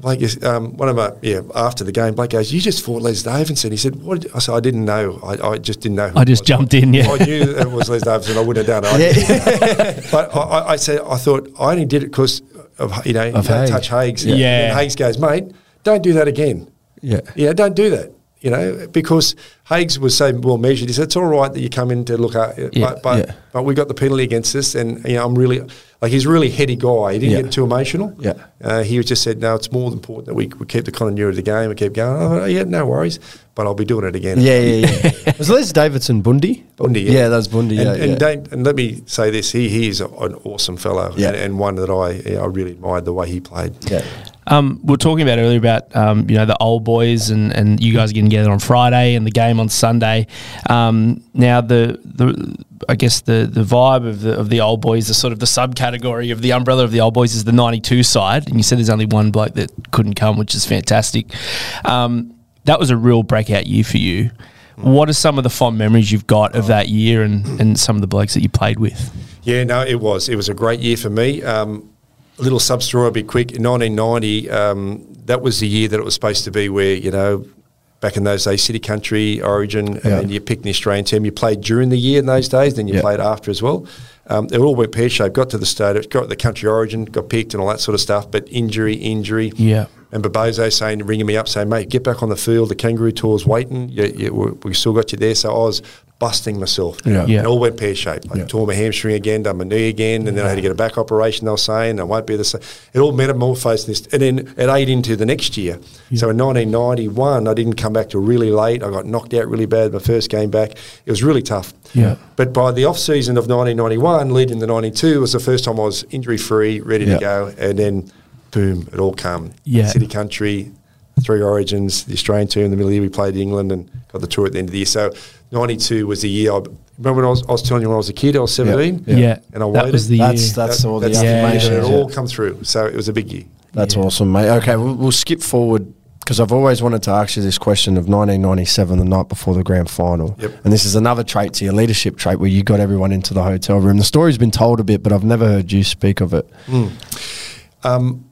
Speaker 1: Blake um, one of my yeah after the game. Blake goes, "You just fought Les Davidson." He said, "What?" I said, "I didn't know. I, I just didn't know."
Speaker 2: I just
Speaker 1: was."
Speaker 2: jumped in, yeah.
Speaker 1: I knew it was Les Davidson. I wouldn't have done it. <laughs> but I, I, said, I thought I only did it because of you know
Speaker 3: Of Hague.
Speaker 1: touch Hagues.
Speaker 2: Yeah. Yeah.
Speaker 1: And Hagues goes, mate, don't do that again.
Speaker 3: Yeah.
Speaker 1: Yeah, don't do that. You know, because Hagues was so well measured. He said it's all right that you come in to look at,
Speaker 2: Yeah,
Speaker 1: but but,
Speaker 3: yeah.
Speaker 1: but we got the penalty against us, and you know I'm really like he's a really heady guy. He didn't
Speaker 3: Yeah.
Speaker 1: get too emotional.
Speaker 3: Yeah.
Speaker 1: uh, he just said no. It's more important that we, we keep the continuity of the game and keep going. Oh, yeah, no worries, but I'll be doing it again.
Speaker 3: Yeah, yeah, yeah. <laughs> was Les Davidson Bundy?
Speaker 1: Bundy,
Speaker 3: yeah.
Speaker 1: yeah.
Speaker 3: that was Bundy.
Speaker 1: And,
Speaker 3: yeah,
Speaker 1: and,
Speaker 3: yeah.
Speaker 1: don't, and let me say this: he he is an awesome fellow,
Speaker 3: Yeah.
Speaker 1: and, and one that I yeah, I really admired the way he played.
Speaker 3: yeah.
Speaker 2: Um, we are talking about earlier about um, you know the old boys and, and you guys getting together on Friday and the game on Sunday. Um, now the the I guess the the vibe of the of the old boys, the sort of the subcategory of the umbrella of the old boys is the '92 side, and you said there's only one bloke that couldn't come, which is fantastic. Um, that was a real breakout year for you. What are some of the fond memories you've got of that year and, and some of the blokes that you played with?
Speaker 1: Yeah, no, it was. It was a great year for me. Um, little sub story, I'll be quick. In 1990, um, that was the year that it was supposed to be where, you know, back in those days, City Country, Origin, and
Speaker 3: Yeah.
Speaker 1: then you picked the Australian team. You played during the year in those days, then you
Speaker 3: Yeah.
Speaker 1: played after as well. Um, it all went pear shaped. Got to the state, got the country origin, got picked, and all that sort of stuff. But injury, injury.
Speaker 2: Yeah.
Speaker 1: And Bozo saying, ringing me up, saying, "Mate, get back on the field. The Kangaroo Tour's waiting. You, you, we- we still got you there." So I was busting myself.
Speaker 3: Yeah.
Speaker 2: Yeah.
Speaker 1: And it all went pear shaped. I
Speaker 3: Yeah.
Speaker 1: tore my hamstring again, done my knee again, and then I had to get a back operation. They were saying I won't be the same. It all metamorphosed this, and then it ate into the next year. So in 1991, I didn't come back till really late. I got knocked out really bad my first game back. It was really tough.
Speaker 2: Yeah.
Speaker 1: But by the off season of 1991, leading to 92, was the first time I was injury free, ready
Speaker 3: Yeah.
Speaker 1: to go, and then boom, it all come.
Speaker 2: Yeah.
Speaker 1: City Country, three origins, the Australian team in the middle of the year, we played England and got the tour at the end of the year. So 92 was the year. I remember when I was, I was telling you when I was a kid, I was 17.
Speaker 3: Yeah.
Speaker 2: Yeah.
Speaker 1: And I
Speaker 2: that
Speaker 1: waited.
Speaker 2: was the
Speaker 3: That's
Speaker 2: year.
Speaker 3: that's all the
Speaker 1: That's the year
Speaker 3: affirmations.
Speaker 1: that it all come through. So it was a big year.
Speaker 3: That's
Speaker 2: Yeah.
Speaker 3: awesome, mate. Okay, we'll, we'll skip forward because I've always wanted to ask you this question of 1997, the night before the grand final.
Speaker 1: Yep.
Speaker 3: And this is another trait to your leadership trait where you got everyone into the hotel room. The story's been told a bit, but I've never heard you speak of it.
Speaker 1: Um,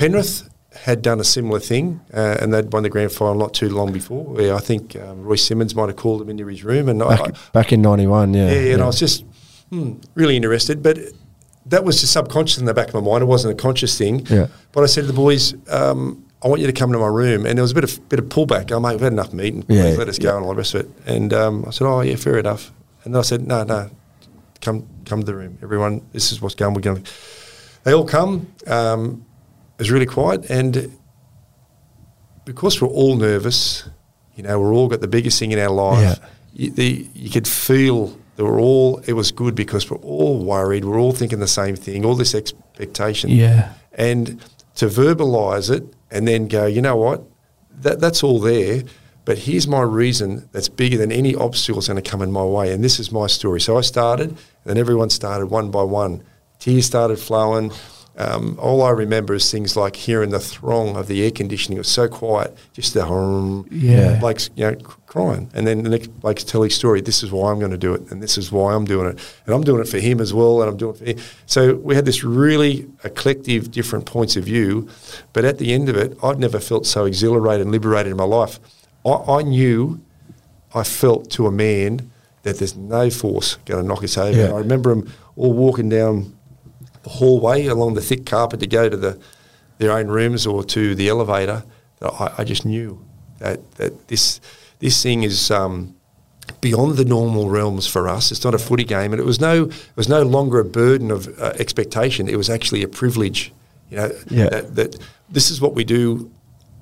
Speaker 1: Penrith had done a similar thing, uh, and they'd won the grand final not too long before. Where I think um, Roy Simmons might have called them into his room, and I,
Speaker 3: Back, back in 91, yeah.
Speaker 1: Yeah, and I was just hmm, really interested, but that was just subconscious in the back of my mind. It wasn't a conscious thing.
Speaker 3: Yeah.
Speaker 1: But I said to the boys, um, I want you to come to my room, and there was a bit of bit of pullback. Oh mate, we've had enough meeting.
Speaker 3: Yeah,
Speaker 1: let us go and all the rest of it. And um, I said, oh yeah, fair enough. And then I said, no, no, come come to the room. Everyone, this is what's going. We're going. They all come. Um, was really quiet, and because we're all nervous, you know, we're all got the biggest thing in our life.
Speaker 3: Yeah.
Speaker 1: You, the, you could feel that we're all. It was good because we're all worried. We're all thinking the same thing. All this expectation.
Speaker 2: Yeah.
Speaker 1: And to verbalise it and then go, you know what, that that's all there. But here's my reason that's bigger than any obstacle that's going to come in my way. And this is my story. So I started, and then everyone started one by one. Tears started flowing. Um, all I remember is things like hearing the throng of the air conditioning. It was so quiet, just the hum.
Speaker 2: Yeah.
Speaker 1: Blake's, you know, crying. And then the next Blake's tell his story. This is why I'm going to do it, and this is why I'm doing it, and I'm doing it for him as well, and I'm doing it for him. So we had this really a collective different points of view, but at the end of it, I'd never felt so exhilarated and liberated in my life. I, I knew, I felt to a man that there's no force going to knock us over.
Speaker 3: Yeah.
Speaker 1: I remember them all walking down hallway along the thick carpet to go to the their own rooms or to the elevator. I, I just knew that that this this thing is um, beyond the normal realms for us. It's not a footy game, and it was no it was no longer a burden of uh, expectation. It was actually a privilege. You know
Speaker 3: Yeah.
Speaker 1: that, that this is what we do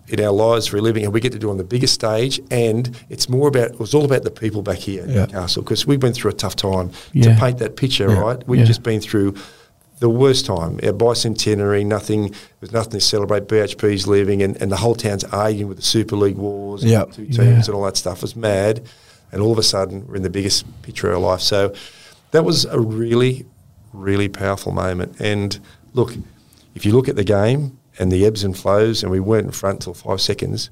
Speaker 1: in our lives for a living, and we get to do on the biggest stage. And it's more about it was all about the people back here
Speaker 3: Yeah.
Speaker 1: Newcastle because we've been through a tough time
Speaker 2: Yeah.
Speaker 1: to paint that picture.
Speaker 3: Yeah.
Speaker 1: Right, we've just been through the worst time. Our bicentenary, nothing. There's nothing to celebrate. BHP's leaving, and, and the whole town's arguing with the Super League wars. and
Speaker 3: Yeah.
Speaker 1: two teams
Speaker 2: Yeah.
Speaker 1: and all that stuff. It was mad, and all of a sudden we're in the biggest picture of our life. So that was a really, really powerful moment. And look, if you look at the game and the ebbs and flows, and we weren't in front till five seconds,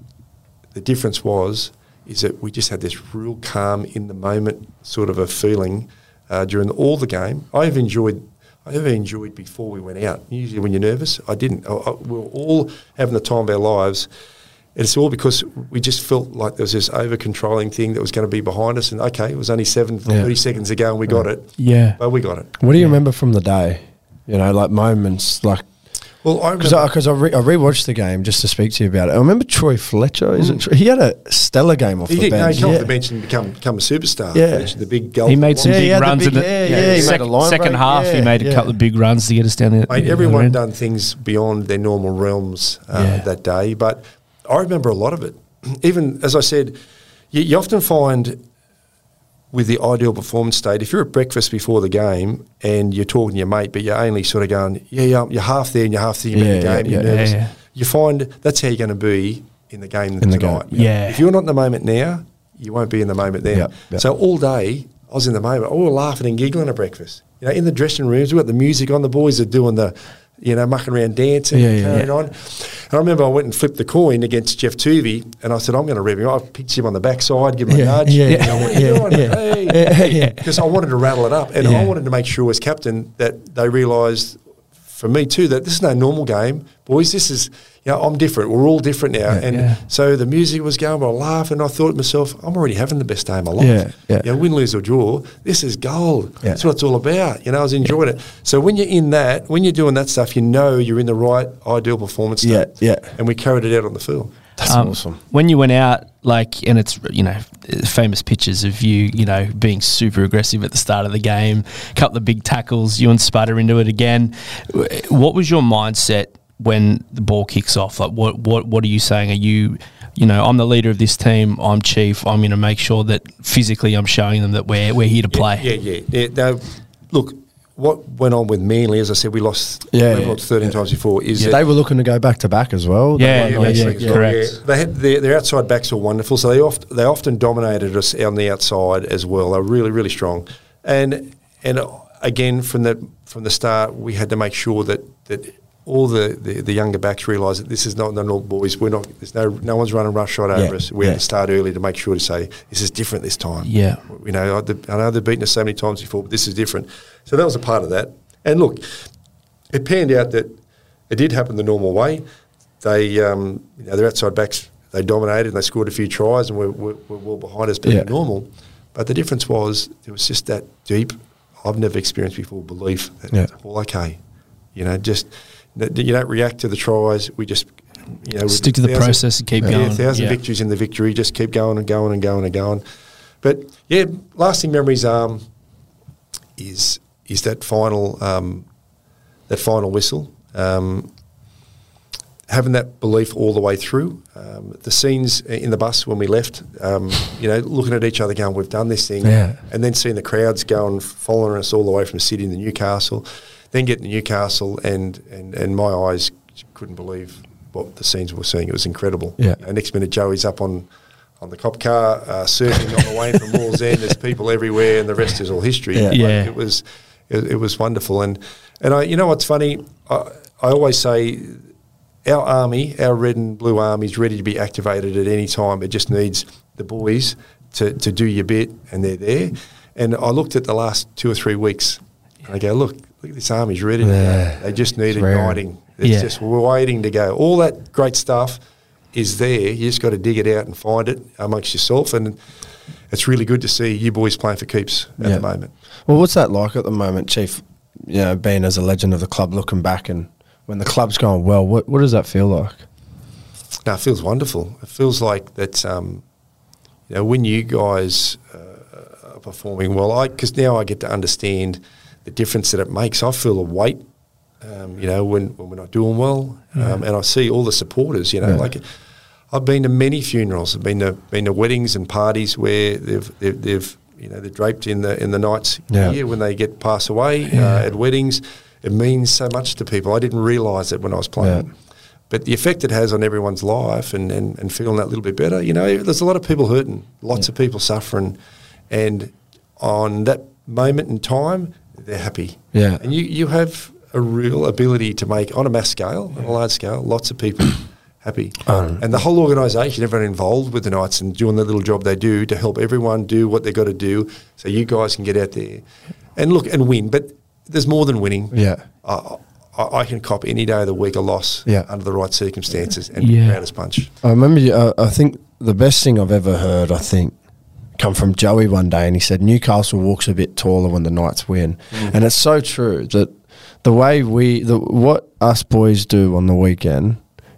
Speaker 1: the difference was is that we just had this real calm in the moment sort of a feeling uh, during all the game. I've enjoyed. I ever enjoyed before we went out. Usually, when you're nervous, I didn't. I, I, we were all having the time of our lives. And it's all because we just felt like there was this over controlling thing that was going to be behind us. And okay, it was only seven,
Speaker 3: Yeah.
Speaker 1: 30 seconds ago and we got it.
Speaker 2: Yeah.
Speaker 1: But we got it.
Speaker 3: What do you remember from the day? You know, like moments, like
Speaker 1: Well, I
Speaker 3: because
Speaker 1: remember.
Speaker 3: I, I, re- I rewatched the game just to speak to you about it. I remember Troy Fletcher. Is it? He had a stellar game off
Speaker 1: he
Speaker 3: the
Speaker 1: did. No,
Speaker 3: bench.
Speaker 1: he come
Speaker 3: yeah.
Speaker 1: off the bench and become, become a superstar.
Speaker 3: Yeah.
Speaker 1: The big goal.
Speaker 2: He made some
Speaker 3: Yeah, he
Speaker 2: big
Speaker 3: had the
Speaker 2: runs
Speaker 3: big-
Speaker 2: in the
Speaker 3: yeah,
Speaker 1: yeah, he made
Speaker 2: sec- second
Speaker 3: break,
Speaker 2: half. he
Speaker 3: yeah,
Speaker 2: made a couple of big runs to get us down there.
Speaker 1: Mate, everyone done things beyond their normal realms uh,
Speaker 2: Yeah.
Speaker 1: that day, but I remember a lot of it. <clears throat> Even as I said, you, you often find with the ideal performance state, if you're at breakfast before the game and you're talking to your mate, but you're only sort of going, yeah, yeah, you're half there and you're half thinking
Speaker 3: Yeah,
Speaker 1: about the
Speaker 3: yeah,
Speaker 1: game, you're
Speaker 3: yeah.
Speaker 1: nervous.
Speaker 2: Yeah, yeah.
Speaker 1: You find that's how you're going to be in the game
Speaker 3: In the
Speaker 1: tonight.
Speaker 3: game,
Speaker 2: yeah.
Speaker 1: If you're not in the moment now, you won't be in the moment then.
Speaker 3: Yeah, yeah.
Speaker 1: So all day, I was in the moment. We were laughing and giggling at breakfast. You know, in the dressing rooms, we got the music on. The boys are doing the, you know, mucking around dancing,
Speaker 3: Yeah,
Speaker 1: and carrying
Speaker 3: yeah.
Speaker 1: on. And I remember I went and flipped the coin against Geoff Toovey, and I said, I'm going to rev him. I picked him on the backside, give him a nudge.
Speaker 3: yeah,
Speaker 1: You know, what
Speaker 3: yeah, yeah. Yeah, yeah.
Speaker 1: Because I wanted to rattle it up, and
Speaker 2: Yeah.
Speaker 1: I wanted to make sure as captain that they realised, for me too, that this is no normal game, boys. This is, you know, I'm different. We're all different now, and
Speaker 2: Yeah.
Speaker 1: so the music was going. I laughed, and I thought to myself, I'm already having the best day of my life.
Speaker 3: Yeah, yeah.
Speaker 1: You know, win, lose or draw, this is gold.
Speaker 3: Yeah.
Speaker 1: That's what it's all about. You know, I was enjoying it. So when you're in that, when you're doing that stuff, you know you're in the right ideal performance state.
Speaker 3: Yeah, yeah.
Speaker 1: And we carried it out on the field.
Speaker 3: That's
Speaker 2: Um,
Speaker 3: awesome.
Speaker 2: When you went out, like, and it's you know famous pictures of you, you know, being super aggressive at the start of the game, a couple of big tackles, you and Sputter into it again. What was your mindset when the ball kicks off? Like, what what what are you saying? Are you you know, I'm the leader of this team. I'm chief. I'm going to make sure that physically I'm showing them that we're we're here to play.
Speaker 1: Yeah, yeah. yeah. Now, look, what went on with Manly, as I said, we lost
Speaker 3: Yeah,
Speaker 1: we
Speaker 3: yeah,
Speaker 1: lost 13 times before, is
Speaker 3: Yeah, they were looking to go back to back as well. They
Speaker 2: Yeah,
Speaker 3: won
Speaker 2: yeah, yeah,
Speaker 3: six.
Speaker 2: yeah. correct.
Speaker 1: They had their, their outside backs were wonderful, so they oft, they often dominated us on the outside as well. They were really really strong, and and uh, again from the from the start we had to make sure that that all the, the, the younger backs realised that this is not the normal boys. We're not. There's no no one's running roughshod over
Speaker 3: Yeah,
Speaker 1: us. We
Speaker 3: yeah.
Speaker 1: had to start early to make sure to say this is different this time.
Speaker 2: Yeah.
Speaker 1: You know, I, I know they've beaten us so many times before, but this is different. So that was a part of that. And look, it panned out that it did happen the normal way. They, um, you know, their outside backs, they dominated and they scored a few tries and were, were, were well behind us, being
Speaker 3: Yeah.
Speaker 1: normal. But the difference was there was just that deep, I've never experienced before, belief that
Speaker 3: Yeah.
Speaker 1: it's all okay. You know, just you don't react to the tries. We just, you know,
Speaker 2: Stick to the
Speaker 1: thousand-
Speaker 2: process and keep
Speaker 1: yeah,
Speaker 2: going.
Speaker 1: A thousand
Speaker 2: Yeah.
Speaker 1: victories in the victory. Just keep going and going and going and going. But yeah, lasting memories um, is is that final um, that final whistle. Um, having that belief all the way through. Um, the scenes in the bus when we left, um, you know, looking at each other going, we've done this thing.
Speaker 3: Yeah.
Speaker 1: And then seeing the crowds going, following us all the way from Sydney to Newcastle. Then getting to Newcastle and, and, and my eyes couldn't believe what the scenes we were seeing. It was incredible.
Speaker 3: Yeah.
Speaker 1: And next minute, Joey's up on, on the cop car, uh, surfing on the way from Moores End. There's people everywhere and the rest is all history.
Speaker 3: Yeah.
Speaker 1: Like,
Speaker 2: Yeah.
Speaker 1: It was it, it was wonderful. And, and I, you know what's funny? I, I always say our army, our red and blue army, is ready to be activated at any time. It just needs the boys to, to do your bit, and they're there. And I looked at the last two or three weeks, and I go, look, look at this army's ready
Speaker 3: Yeah.
Speaker 1: They just need igniting. It's
Speaker 2: Yeah.
Speaker 1: just we're waiting to go. All that great stuff is there. You just got to dig it out and find it amongst yourself. And it's really good to see you boys playing for keeps at
Speaker 3: Yeah.
Speaker 1: the moment.
Speaker 3: Well, what's that like at the moment, Chief? You know, being as a legend of the club, looking back and when the club's going well, what what does that feel like?
Speaker 1: No, it feels wonderful. It feels like that. Um, you know, when you guys uh, are performing well, I because now I get to understand the difference that it makes. I feel a weight. Um, you know, when, when we're not doing well, um, and I see all the supporters. You know,
Speaker 3: Yeah.
Speaker 1: like I've been to many funerals. I've been to been to weddings and parties where they've they've, they've you know they're draped in the in the Knights
Speaker 3: Yeah.
Speaker 1: here when they get pass away uh, at weddings. It means so much to people. I didn't realise it when I was playing.
Speaker 3: Yeah.
Speaker 1: But the effect it has on everyone's life and, and, and feeling that little bit better, you know, there's a lot of people hurting, lots of people suffering, and on that moment in time, they're happy.
Speaker 3: Yeah.
Speaker 1: And you, you have a real ability to make, on a mass scale, on a large scale, lots of people happy.
Speaker 3: Um,
Speaker 1: and the whole organisation, everyone involved with the Knights and doing the little job they do to help everyone do what they've got to do so you guys can get out there and look and win. But there's more than winning.
Speaker 3: Yeah.
Speaker 1: I, I, I can cop any day of the week a loss
Speaker 3: Yeah.
Speaker 1: under the right circumstances and
Speaker 2: Yeah.
Speaker 1: proud as punch.
Speaker 3: I remember. you- Uh, I think the best thing I've ever heard. I think come from Joey one day, and he said Newcastle walks a bit taller when the Knights win, and it's so true that the way we, the what us boys do on the weekend,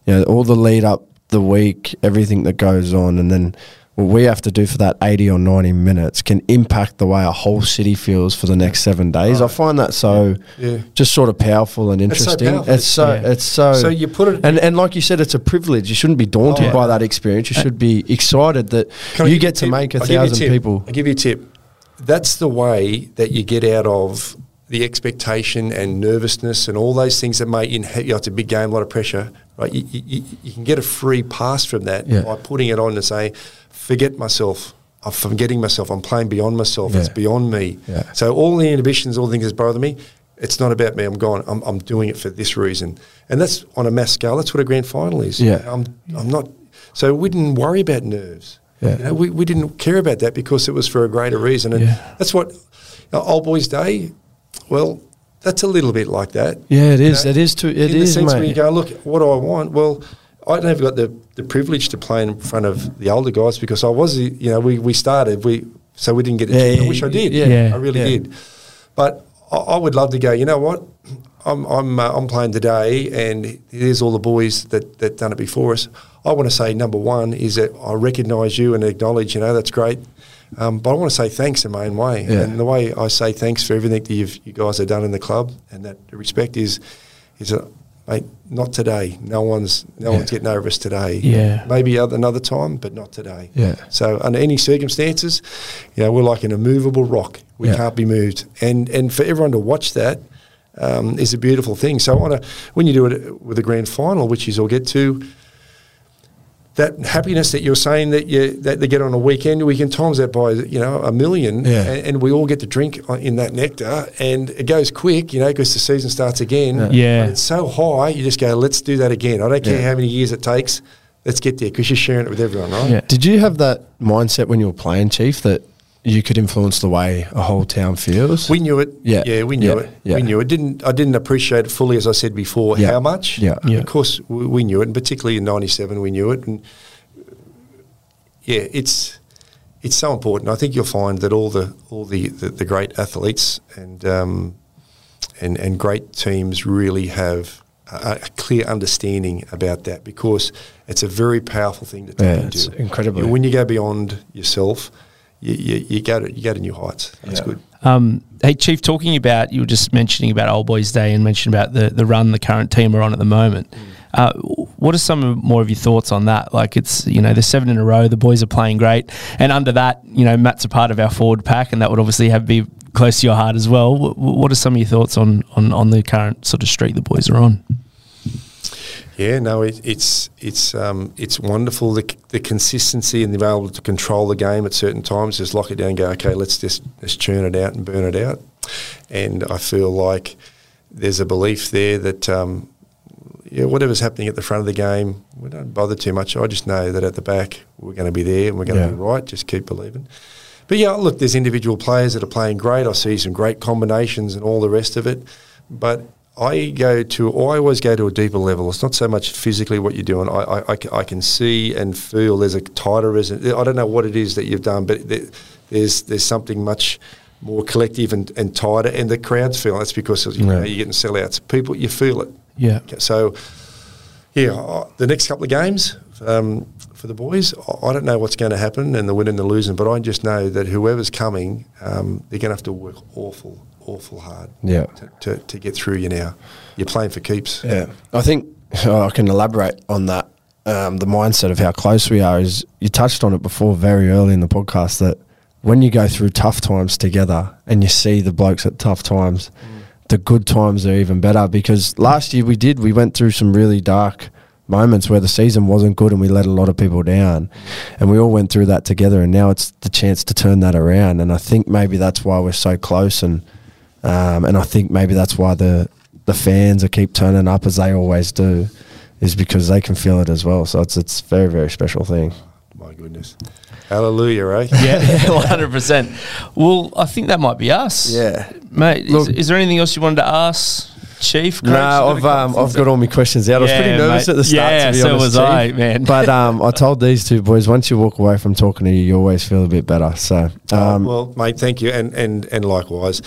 Speaker 3: you know, all the lead up the week, everything that goes on, and then what we have to do for that 80 or 90 minutes can impact the way a whole city feels for the next seven days. I find that so
Speaker 1: Yeah.
Speaker 3: just sort of powerful and
Speaker 1: It's so
Speaker 3: interesting.
Speaker 1: powerful.
Speaker 3: It's so,
Speaker 2: Yeah.
Speaker 3: it's so,
Speaker 1: So you put it-
Speaker 3: and, and like you said, it's a privilege. You shouldn't be daunted
Speaker 1: Oh.
Speaker 3: by that experience. You uh, should be excited that
Speaker 1: Can
Speaker 3: you get to
Speaker 1: tip?
Speaker 3: make a
Speaker 1: I'll
Speaker 3: thousand people.
Speaker 1: I'll give you a tip. That's the way that you get out of the expectation and nervousness and all those things that may in you know, it's a big game, a lot of pressure, right? You, you, you- you can get a free pass from that
Speaker 3: Yeah.
Speaker 1: by putting it on and say, forget myself. I'm forgetting myself. I'm playing beyond myself. It's beyond me.
Speaker 3: Yeah.
Speaker 1: So all the inhibitions, all the things that bother me, it's not about me. I'm gone. I'm, I'm doing it for this reason. And that's on a mass scale. That's what a grand final is.
Speaker 3: Yeah.
Speaker 1: I'm, I'm not. So we didn't worry about nerves.
Speaker 3: Yeah.
Speaker 1: You know, we, we didn't care about that because it was for a greater reason. And
Speaker 2: Yeah.
Speaker 1: that's what you know, Old Boys Day, well, that's a little bit like that.
Speaker 3: Yeah, it
Speaker 1: You
Speaker 3: is.
Speaker 1: know,
Speaker 3: It is too. It
Speaker 1: in the
Speaker 3: is,
Speaker 1: sense where you go, look, what do I want? Well, I never got the, the privilege to play in front of the older guys because I was, you know, we, we started, we so we didn't get it.
Speaker 3: Yeah,
Speaker 1: I wish I did.
Speaker 3: yeah,
Speaker 2: Yeah.
Speaker 1: I really
Speaker 3: yeah.
Speaker 1: did. But I, I would love to go. You know what? I'm I'm uh, I'm playing today, and here's all the boys that that done it before us. I want to say number one is that I recognise you and acknowledge. You know that's great. Um, but I want to say thanks in my own way,
Speaker 3: Yeah.
Speaker 1: and the way I say thanks for everything that you've, you guys have done in the club, and that respect is, is that, mate, not today. No one's no
Speaker 3: Yeah.
Speaker 1: one's getting over us today.
Speaker 2: Yeah.
Speaker 1: maybe other, another time, but not today.
Speaker 3: Yeah.
Speaker 1: So under any circumstances, you know, we're like an immovable rock. We
Speaker 3: Yeah.
Speaker 1: can't be moved, and and for everyone to watch that um, is a beautiful thing. So on a when you do it with a grand final, which is all get to. That happiness that you're saying that you that they get on a weekend, we can times that by you know a million,
Speaker 3: Yeah.
Speaker 1: and, and we all get to drink in that nectar, and it goes quick, you know, because the season starts again.
Speaker 3: Yeah.
Speaker 2: Yeah.
Speaker 1: But it's so high, you just go, let's do that again. I don't care
Speaker 3: Yeah.
Speaker 1: how many years it takes, let's get there because you're sharing it with everyone, right?
Speaker 2: Yeah.
Speaker 3: Did you have that mindset when you were playing, Chief, that you could influence the way a whole town feels?
Speaker 1: We knew it.
Speaker 3: Yeah.
Speaker 1: yeah, we knew
Speaker 3: Yeah.
Speaker 1: it.
Speaker 3: Yeah.
Speaker 1: We knew it. Didn't I didn't appreciate it fully, as I said before.
Speaker 3: Yeah.
Speaker 1: How much?
Speaker 3: Yeah.
Speaker 2: Yeah.
Speaker 1: Of course, we, we knew it, and particularly in '97, we knew it. And yeah, it's it's so important. I think you'll find that all the all the, the, the great athletes and um, and and great teams really have a, a clear understanding about that because it's a very powerful thing to
Speaker 3: Yeah,
Speaker 1: tap
Speaker 3: it's incredibly.
Speaker 1: When you go beyond yourself, you, you, you go to you go to new heights. That's
Speaker 3: Yeah.
Speaker 1: good.
Speaker 2: Um, hey, Chief, talking about, you were just mentioning about Old Boys Day and mentioned about the, the run the current team are on at the moment. Uh, what are some more of your thoughts on that? Like, it's, you know, the seven in a row, the boys are playing great. And under that, you know, Matt's a part of our forward pack, and that would obviously have be close to your heart as well. What, what are some of your thoughts on, on, on the current sort of streak the boys are on?
Speaker 1: Yeah, no, it, it's it's um, it's wonderful the, the consistency and the able to control the game at certain times. Just lock it down, and go okay, let's just let's churn it out and burn it out. And I feel like there's a belief there that um, yeah, whatever's happening at the front of the game, we don't bother too much. I just know that at the back we're going to be there and we're going to
Speaker 3: Yeah.
Speaker 1: be right. Just keep believing. But yeah, look, there's individual players that are playing great. I see some great combinations and all the rest of it. But I go to, or I always go to a deeper level. It's not so much physically what you're doing. I, I, I can see and feel there's a tighter resonance. I don't know what it is that you've done, but there, there's there's something much more collective and, and tighter. And the crowds feel that's because you know, you're getting sellouts. People, you feel it.
Speaker 2: Yeah.
Speaker 1: So, yeah, the next couple of games um, for the boys, I- I don't know what's going to happen and the winning and the losing, but I just know that whoever's coming, um, they're going to have to work awful, awful hard
Speaker 3: Yeah.
Speaker 1: to, to, to get through you now. You're playing for keeps.
Speaker 3: Yeah, I think oh, I can elaborate on that um, the mindset of how close we are is you touched on it before very early in the podcast that when you go through tough times together and you see the blokes at tough times, the good times are even better because last year we did we went through some really dark moments where the season wasn't good and we let a lot of people down and we all went through that together and now it's the chance to turn that around and I think maybe that's why we're so close and um, and I think maybe that's why the the fans are keep turning up as they always do is because they can feel it as well so it's it's very very special thing
Speaker 1: My goodness. Hallelujah, right? <laughs>
Speaker 2: Yeah, <laughs> one hundred percent. Well, I think that might be us.
Speaker 3: yeah
Speaker 2: mate. is-
Speaker 3: Look-
Speaker 2: is, there anything else you wanted to ask, Chief?
Speaker 3: No, I've um, I've got all my questions out. Yeah, I was pretty nervous
Speaker 2: mate.
Speaker 3: at the start.
Speaker 2: Yeah,
Speaker 3: to be
Speaker 2: so
Speaker 3: honest,
Speaker 2: was
Speaker 3: Chief.
Speaker 2: I, man.
Speaker 3: But um, <laughs> I told these two boys once you walk away from talking to you, you always feel a bit better. So um,
Speaker 1: well, mate, thank you, and and and likewise.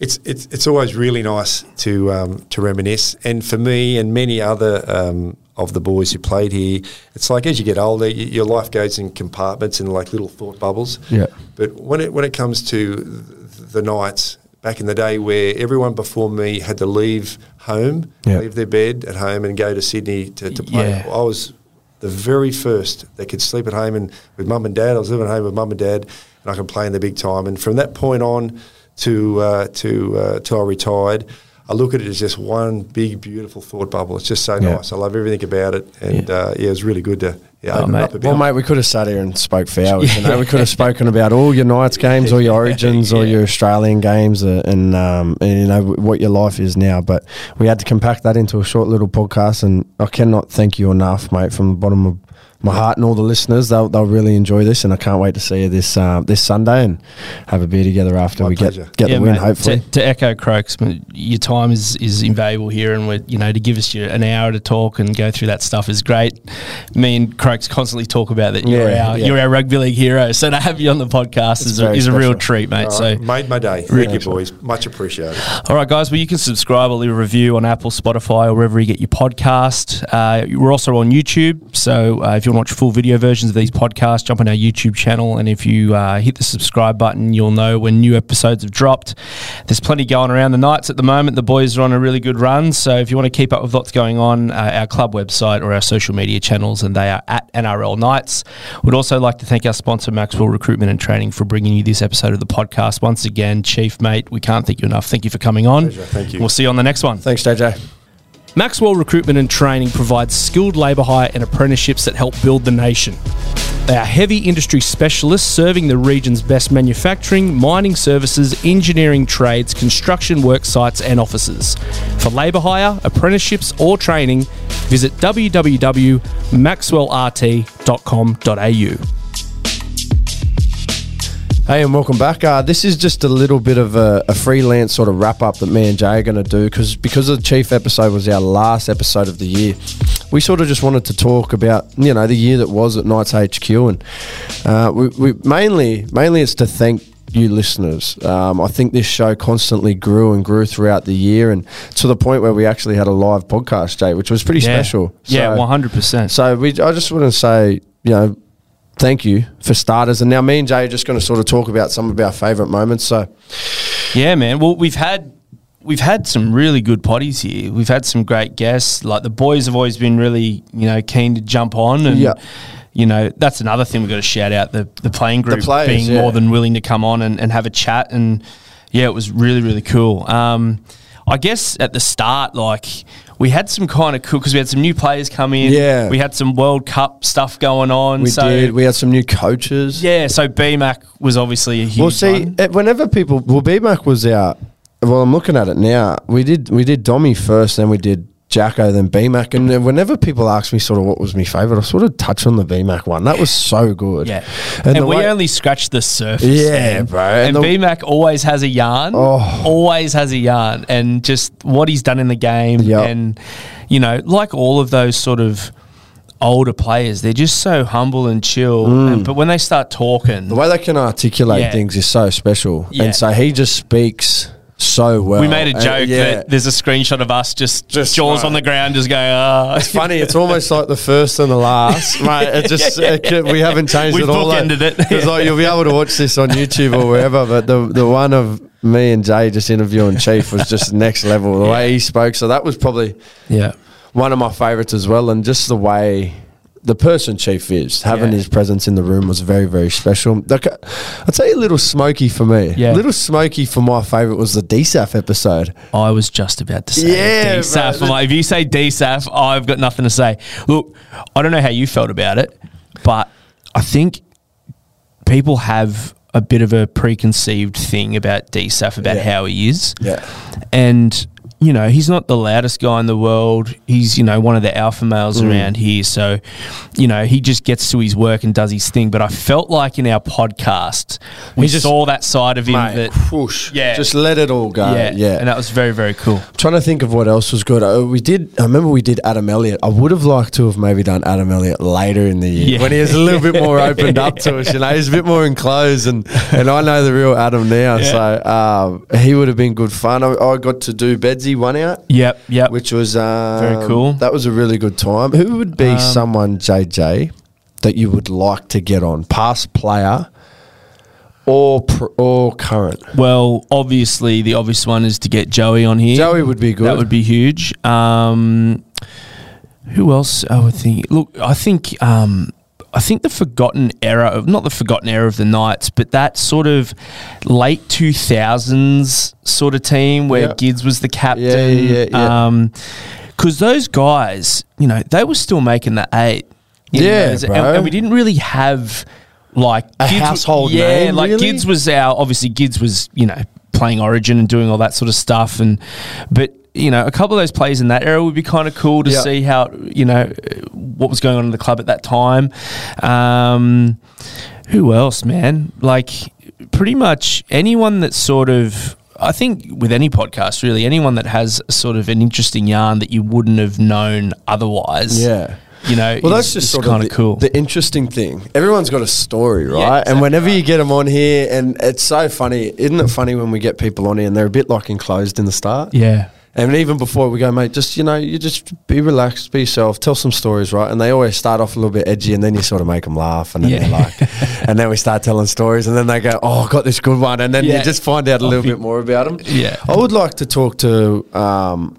Speaker 1: It's it's it's always really nice to um, to reminisce, and for me and many other um, of the boys who played here, it's like as you get older, y your life goes in compartments and like little thought bubbles.
Speaker 3: Yeah.
Speaker 1: But when it when it comes to the Knights back in the day where everyone before me had to leave home, leave their bed at home, and go to Sydney to, to play,
Speaker 2: Yeah.
Speaker 1: I was the very first that could sleep at home and with mum and dad. I was living at home with mum and dad, and I could play in the big time. And from that point on to uh, to uh, till I retired, I look at it as just one big, beautiful thought bubble. It's just so
Speaker 3: Yeah.
Speaker 1: nice. I love everything about it, and yeah, uh, yeah it was really good to yeah,
Speaker 2: Oh,
Speaker 1: open
Speaker 2: mate.
Speaker 1: up a bit.
Speaker 3: well, mate, we could have sat here and spoke for hours. You know, <laughs> we could have spoken about all your Knights games, all your Origins, all your Australian games, uh, and, um, and you know what your life is now. But we had to compact that into a short little podcast, and I cannot thank you enough, mate, from the bottom of my heart and all the listeners. They'll, they'll really enjoy this, and I can't wait to see you this uh, this Sunday and have a beer together after
Speaker 1: My
Speaker 3: we
Speaker 1: pleasure.
Speaker 3: get get the win.
Speaker 2: mate,
Speaker 3: Hopefully,
Speaker 2: To, to echo Croaks, your time is, is invaluable here, and we're, you know to give us your, an hour to talk and go through that stuff is great. Me and Croaks constantly talk about that. You're
Speaker 3: Yeah,
Speaker 2: our
Speaker 3: yeah.
Speaker 2: you're our rugby league hero, so to have you on the podcast is a,
Speaker 3: very
Speaker 2: is a real treat, mate.
Speaker 1: All
Speaker 2: So.
Speaker 1: made my day. Thank you, boys. Much appreciated.
Speaker 2: All right, guys. Well, you can subscribe or leave a review on Apple, Spotify, or wherever you get your podcast. Uh, we're also on YouTube, so uh, if you want to watch full video versions of these podcasts, jump on our YouTube channel, and if you uh, hit the subscribe button, you'll know when new episodes have dropped. There's plenty going around the Knights at the moment. The boys are on a really good run, so if you want to keep up with what's going on, uh, our club website or our social media channels, and they are at NRL Knights. We'd also like to thank our sponsor, Maxwell Recruitment and Training, for bringing you this episode of the podcast. Once again, Chief, mate, we can't thank you enough. Thank you for coming on.
Speaker 1: Pleasure. Thank you.
Speaker 2: We'll see you on the next one.
Speaker 3: thanks, JJ.
Speaker 2: Maxwell Recruitment and Training provides skilled labour hire and apprenticeships that help build the nation. They are heavy industry specialists serving the region's best manufacturing, mining services, engineering trades, construction work sites, and offices. For labour hire, apprenticeships, or training, visit www.maxwellrt.com.au.
Speaker 3: Hey, and welcome back. Uh, this is just a little bit of a, a freelance sort of wrap up that me and Jay are going to do because because the Chief episode was our last episode of the year. We sort of just wanted to talk about you know the year that was at Knights HQ, and uh, we, we mainly mainly it's to thank you listeners. Um, I think this show constantly grew and grew throughout the year, and to the point where we actually had a live podcast, Jay, which was pretty special.
Speaker 2: Yeah,
Speaker 3: So-
Speaker 2: 100%.
Speaker 3: so we, I just want to say, you know, thank you for starters. And now me and Jay are just going to sort of talk about some of our favourite moments. So
Speaker 2: Yeah, man. Well, we've had we've had some really good potties here. We've had some great guests. Like the boys have always been really, you know, keen to jump on and
Speaker 3: Yeah.
Speaker 2: you know, that's another thing we've got to shout out the the playing group
Speaker 3: players,
Speaker 2: being
Speaker 3: yeah.
Speaker 2: more than willing to come on and, and have a chat and yeah, it was really, really cool. Um I guess at the start, like we had some kind of cool because we had some new players come in.
Speaker 3: Yeah.
Speaker 2: we had some World Cup stuff going on.
Speaker 3: we
Speaker 2: so
Speaker 3: did. We had some new coaches.
Speaker 2: yeah, so BMAC was obviously a huge.
Speaker 3: Well, see,
Speaker 2: one.
Speaker 3: eh, whenever people, well, BMAC was out. Well, I'm looking at it now. We did we did Dommy first, then we did Jacko, then BMAC, and whenever people ask me sort of what was my favourite, I sort of touch on the BMAC one. That was so good.
Speaker 2: Yeah,
Speaker 3: and,
Speaker 2: and, we
Speaker 3: way-
Speaker 2: only scratched the surface.
Speaker 3: Yeah, bro,
Speaker 2: And,
Speaker 3: and the-
Speaker 2: BMAC always has a yarn.
Speaker 3: Oh.
Speaker 2: Always has a yarn, and just what he's done in the game,
Speaker 3: Yep.
Speaker 2: and you know, like all of those sort of older players, they're just so humble and chill. And, but when they start talking,
Speaker 3: Mm. the way they can articulate
Speaker 2: Yeah.
Speaker 3: things is so special,
Speaker 2: Yeah.
Speaker 3: and so he just speaks so well.
Speaker 2: we made a
Speaker 3: And,
Speaker 2: joke
Speaker 3: yeah.
Speaker 2: that there's a screenshot of us just,
Speaker 3: Just,
Speaker 2: jaws
Speaker 3: uh,
Speaker 2: on the ground, just going, ah.
Speaker 3: It's funny. It's almost like the first and the last, <laughs> mate. It just it we haven't changed
Speaker 2: We've
Speaker 3: it all.
Speaker 2: bookended it.
Speaker 3: Because like you'll be able to watch this on YouTube or wherever. But the the one of me and Jay just interviewing Chief was just next level. The way he spoke, so that was probably
Speaker 2: yeah.
Speaker 3: one of my favourites as well. And just the way the person Chief is having
Speaker 2: Yeah.
Speaker 3: his presence in the room was very very special. Like, uh, I'd say a little smoky for me.
Speaker 2: Yeah.
Speaker 3: a little smoky for my favorite was the DSAF episode.
Speaker 2: I was just about to say
Speaker 3: Yeah,
Speaker 2: DSAF.
Speaker 3: bro.
Speaker 2: Like, if you say DSAF, I've got nothing to say. Look, I don't know how you felt about it, but I think people have a bit of a preconceived thing about DSAF about
Speaker 3: Yeah.
Speaker 2: how he is.
Speaker 3: Yeah.
Speaker 2: And, you know, he's not the loudest guy in the world. He's, you know, one of the alpha males
Speaker 3: Mm.
Speaker 2: around here. So, you know, he just gets to his work and does his thing. But I felt like in our podcast, we
Speaker 3: He just-
Speaker 2: saw that side of him
Speaker 3: Mate,
Speaker 2: that.
Speaker 3: whoosh,
Speaker 2: Yeah.
Speaker 3: just let it all go.
Speaker 2: Yeah,
Speaker 3: Yeah,
Speaker 2: and that was very, very cool.
Speaker 3: trying to think of what else was good. Uh, we did. I remember we did Adam Elliott. I would have liked to have maybe done Adam Elliott later in the year
Speaker 2: Yeah.
Speaker 3: when he was a little bit more <laughs> opened up to us. You know, he's a bit more enclosed, and and I know the real Adam now,
Speaker 2: Yeah.
Speaker 3: so um, he would have been good fun. I, I got to do One out.
Speaker 2: Yep, yep.
Speaker 3: Which was um,
Speaker 2: Very cool.
Speaker 3: That was a really good time. Who would be
Speaker 2: Um,
Speaker 3: someone JJ that you would like to get on, past player or pr- or current?
Speaker 2: well, obviously, the obvious one is to get Joey on here.
Speaker 3: Joey would be good.
Speaker 2: That would be huge. Um, who else? I would think. Look, I think. Um, I think the forgotten era of not the forgotten era of the Knights, but that sort of late two thousands sort of team where
Speaker 3: Yeah.
Speaker 2: Gids was the captain.
Speaker 3: Yeah, yeah, yeah.
Speaker 2: Um, because those guys, you know, they were still making the eight.
Speaker 3: Yeah,
Speaker 2: and, and we didn't really have like
Speaker 3: A
Speaker 2: Gids-
Speaker 3: household
Speaker 2: Yeah,
Speaker 3: name,
Speaker 2: like
Speaker 3: really?
Speaker 2: Gids was our obviously Gids was you know playing Origin and doing all that sort of stuff, and but you know a couple of those players in that era would be kind of cool to
Speaker 3: Yeah.
Speaker 2: see how you know what was going on in the club at that time. Um, who else, man? Like pretty much anyone that sort of. I think with any podcast, really, anyone that has sort of an interesting yarn that you wouldn't have known otherwise.
Speaker 3: Yeah.
Speaker 2: You know,
Speaker 3: Well, that's just sort
Speaker 2: kind
Speaker 3: of
Speaker 2: cool.
Speaker 3: the interesting thing. Everyone's got a story, right? And
Speaker 2: exactly
Speaker 3: whenever you get them on here, and it's so funny, isn't it funny when we get people on here and they're a bit like enclosed in the start?
Speaker 2: yeah.
Speaker 3: And even before we go, mate, just you know, you just be relaxed, be yourself, tell some stories, right? And they always start off a little bit edgy, and then you sort of make them laugh, and then
Speaker 2: Yeah.
Speaker 3: they're like, and then we start telling stories, and then they go, "Oh, I got this good one," and then
Speaker 2: Yeah.
Speaker 3: you just find out a little bit more about them.
Speaker 2: Yeah.
Speaker 3: I would like to talk to. Um,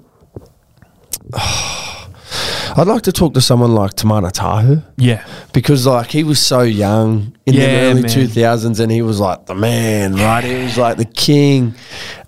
Speaker 3: I'd like to talk to someone like Timana Tahu
Speaker 2: Yeah.
Speaker 3: because like he was so young in the early two thousands, and he was like the man, right? He was like the king.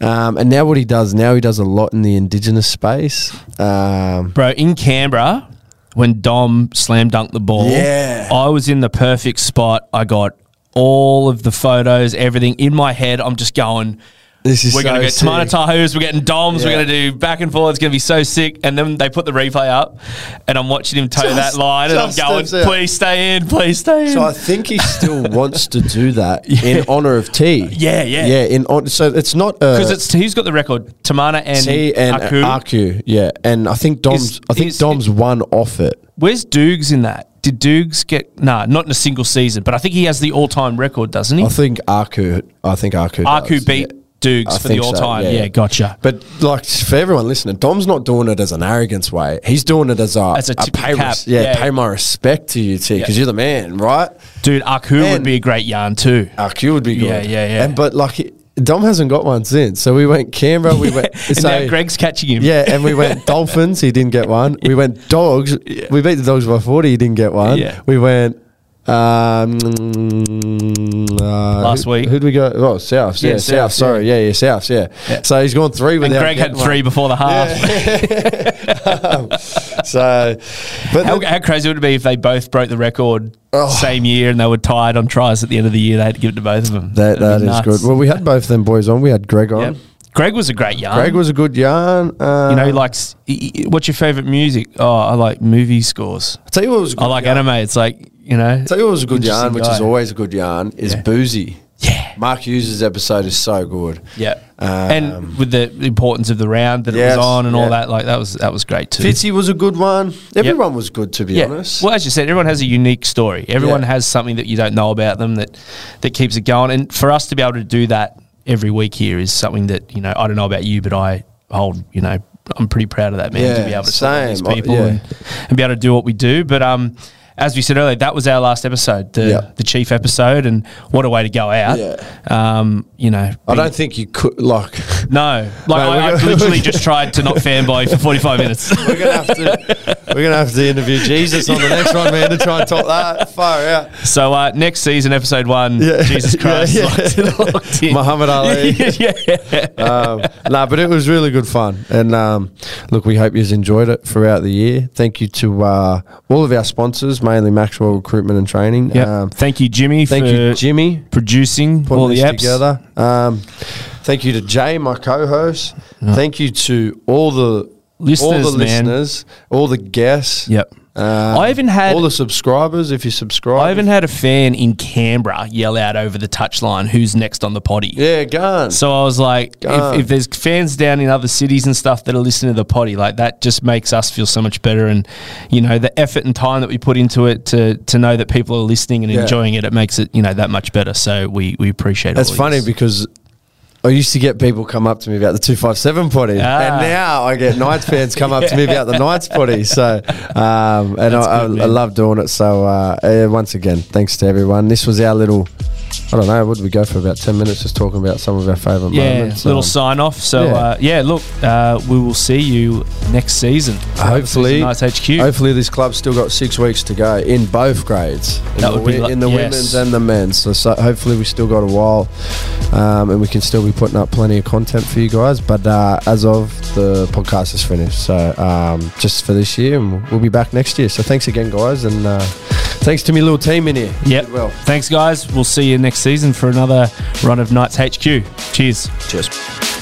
Speaker 3: Um, and now what he does now, he does a lot in the indigenous space. Um,
Speaker 2: Bro, in Canberra, when Dom slam dunked the ball,
Speaker 3: Yeah.
Speaker 2: I was in the perfect spot. I got all of the photos, everything in my head. I'm just going.
Speaker 3: This is
Speaker 2: We're going to
Speaker 3: so
Speaker 2: get
Speaker 3: Timana.
Speaker 2: Tahus, we're getting Doms, we're going to do back and forth. It's going to be so sick. And then they put the replay up, and I'm watching him toe
Speaker 3: Just-
Speaker 2: that line, and I'm going, please stay in, please stay in.
Speaker 3: So I think he still <laughs> wants to do that <laughs> in honor of T.
Speaker 2: Yeah, yeah.
Speaker 3: yeah. In on, so it's not
Speaker 2: Because
Speaker 3: uh,
Speaker 2: it's who's got the record? Timana and,
Speaker 3: T and
Speaker 2: Aku.
Speaker 3: Aku. Yeah, and I think Dom's.
Speaker 2: Is-
Speaker 3: I think
Speaker 2: is-
Speaker 3: Dom's one off it.
Speaker 2: Where's Dukes in that? Did Dukes get nah? Not in a single season, but I think he has the all-time record, doesn't he?
Speaker 3: I think Aku. I think Aku.
Speaker 2: Aku
Speaker 3: does,
Speaker 2: beat
Speaker 3: yeah.
Speaker 2: Dukes
Speaker 3: I
Speaker 2: for the
Speaker 3: think so,
Speaker 2: all-time.
Speaker 3: yeah.
Speaker 2: yeah, gotcha.
Speaker 3: But like for everyone listening, Dom's not doing it as an arrogance way. He's doing it as a,
Speaker 2: As a tip of
Speaker 3: pay
Speaker 2: cap.
Speaker 3: res- yeah,
Speaker 2: Yeah.
Speaker 3: pay my respect to you, T, because
Speaker 2: Yeah.
Speaker 3: you're the man, right?
Speaker 2: Dude, Aku
Speaker 3: Man.
Speaker 2: would be a great yarn too.
Speaker 3: RQ would be good.
Speaker 2: Yeah, yeah, yeah.
Speaker 3: And but like Dom hasn't got one since. So we went Canberra. We went. <laughs>
Speaker 2: and
Speaker 3: so,
Speaker 2: now Greg's catching him.
Speaker 3: Yeah, and we went <laughs> Dolphins. He didn't get one. We went Dogs. We beat the Dogs by forty. He didn't get one.
Speaker 2: Yeah.
Speaker 3: We went. Um, uh,
Speaker 2: Last
Speaker 3: who-
Speaker 2: week.
Speaker 3: who'd we go? Oh, South. Yeah,
Speaker 2: Yeah,
Speaker 3: South.
Speaker 2: South,
Speaker 3: sorry. Yeah, yeah, South. Yeah.
Speaker 2: Yeah.
Speaker 3: So he's gone three without. and.
Speaker 2: Greg had
Speaker 3: getting one.
Speaker 2: three before the half. <laughs>
Speaker 3: So, but
Speaker 2: How,
Speaker 3: the-
Speaker 2: how crazy would it be if they both broke the record
Speaker 3: Oh.
Speaker 2: same year and they were tied on tries at the end of the year? They had to give it to both of them.
Speaker 3: that
Speaker 2: That'd
Speaker 3: that is good. Well, we had both them boys on. We had Greg on.
Speaker 2: Yep. Greg was a great yarn.
Speaker 3: Greg was a good yarn. Uh,
Speaker 2: you know, he likes. he- What's your favorite music? Oh, I like movie scores.
Speaker 3: I'll tell you what was
Speaker 2: I like
Speaker 3: yarn.
Speaker 2: anime. It's like you know.
Speaker 3: Tell you what was a good yarn, which is always a good yarn, is
Speaker 2: Yeah.
Speaker 3: Boozy.
Speaker 2: Yeah.
Speaker 3: Mark Hughes' episode is so good.
Speaker 2: Yeah.
Speaker 3: Um,
Speaker 2: and with the importance of the round that
Speaker 3: Yes,
Speaker 2: it was on and
Speaker 3: yeah.
Speaker 2: all that, like that was that was great too.
Speaker 3: Fitzy was a good one. Everyone was good, to be
Speaker 2: yeah.
Speaker 3: honest.
Speaker 2: Well, as you said, everyone has a unique story. Everyone
Speaker 3: Yeah.
Speaker 2: has something that you don't know about them that that keeps it going. And for us to be able to do that every week here is something that you know I don't know about you, but I hold you know I'm pretty proud of that man to be able to to these
Speaker 3: same. I-
Speaker 2: people
Speaker 3: yeah.
Speaker 2: and, and be able to do what we do. But um, as we said earlier, that was our last episode, the
Speaker 3: Yeah.
Speaker 2: the chief episode, and what a way to go out.
Speaker 3: Yeah.
Speaker 2: Um, you know,
Speaker 3: I don't think you could like. <laughs>
Speaker 2: no, like
Speaker 3: No,
Speaker 2: I, I literally <laughs> just tried to not fanboy for forty five minutes. <laughs>
Speaker 3: We're gonna have to. We're gonna have to interview Jesus on the next one, man, to try and top that. Far out.
Speaker 2: so uh, next season, episode one,
Speaker 3: Yeah.
Speaker 2: Jesus Christ,
Speaker 3: Yeah.
Speaker 2: Locked, locked.
Speaker 3: Muhammad Ali.
Speaker 2: yeah.
Speaker 3: um, nah, but it was really good fun. And um, look, we hope you've enjoyed it throughout the year. Thank you to uh, all of our sponsors, mainly Maxwell Recruitment and Training.
Speaker 2: Yep.
Speaker 3: Um,
Speaker 2: thank you, Jimmy,
Speaker 3: thank
Speaker 2: for
Speaker 3: you, Jimmy,
Speaker 2: producing all the apps.
Speaker 3: together. Um, thank you to Jay, my co-host. Thank you to all the
Speaker 2: Listeners,
Speaker 3: all the
Speaker 2: man.
Speaker 3: listeners, all the guests.
Speaker 2: Yep.
Speaker 3: Um,
Speaker 2: I even had-
Speaker 3: all the subscribers. If you subscribe,
Speaker 2: I even had a fan in Canberra yell out over the touchline, "Who's next on the potty?"
Speaker 3: yeah, gone.
Speaker 2: So I was like, if, if there's fans down in other cities and stuff that are listening to the potty, like that just makes us feel so much better. And you know, the effort and time that we put into it to to know that people are listening and
Speaker 3: Yeah.
Speaker 2: enjoying it, it makes it you know that much better. So we we appreciate it.
Speaker 3: That's funny because I used to get people come up to me about the 257 potty.
Speaker 2: Ah.
Speaker 3: And now I get Knights fans come up to me about the Knights potty. So, um, and I, I,
Speaker 2: good,
Speaker 3: I
Speaker 2: man.
Speaker 3: love doing it. So, uh, uh, once again, thanks to everyone. This was our little, I don't know, Would we go for about 10 minutes just talking about some of our favourite moments?
Speaker 2: yeah,
Speaker 3: moments?
Speaker 2: little
Speaker 3: Um,
Speaker 2: sign off. So
Speaker 3: yeah.
Speaker 2: uh, yeah, look, uh, we will see you next season.
Speaker 3: Hopefully,
Speaker 2: nice HQ.
Speaker 3: hopefully this club's still got six weeks to go in both grades, in
Speaker 2: That
Speaker 3: the,
Speaker 2: would be
Speaker 3: in the
Speaker 2: yes.
Speaker 3: women's and the men's. So, so hopefully we still got a while, um, and we can still be putting up plenty of content for you guys. But uh, as of the podcast is finished, so um, just for this year, and we'll, we'll be back next year. So thanks again, guys, and uh, thanks to my little team in here.
Speaker 2: Yep.
Speaker 3: Well,
Speaker 2: Thanks, guys. We'll see you next season for another run of Knights HQ. Cheers.
Speaker 3: cheers.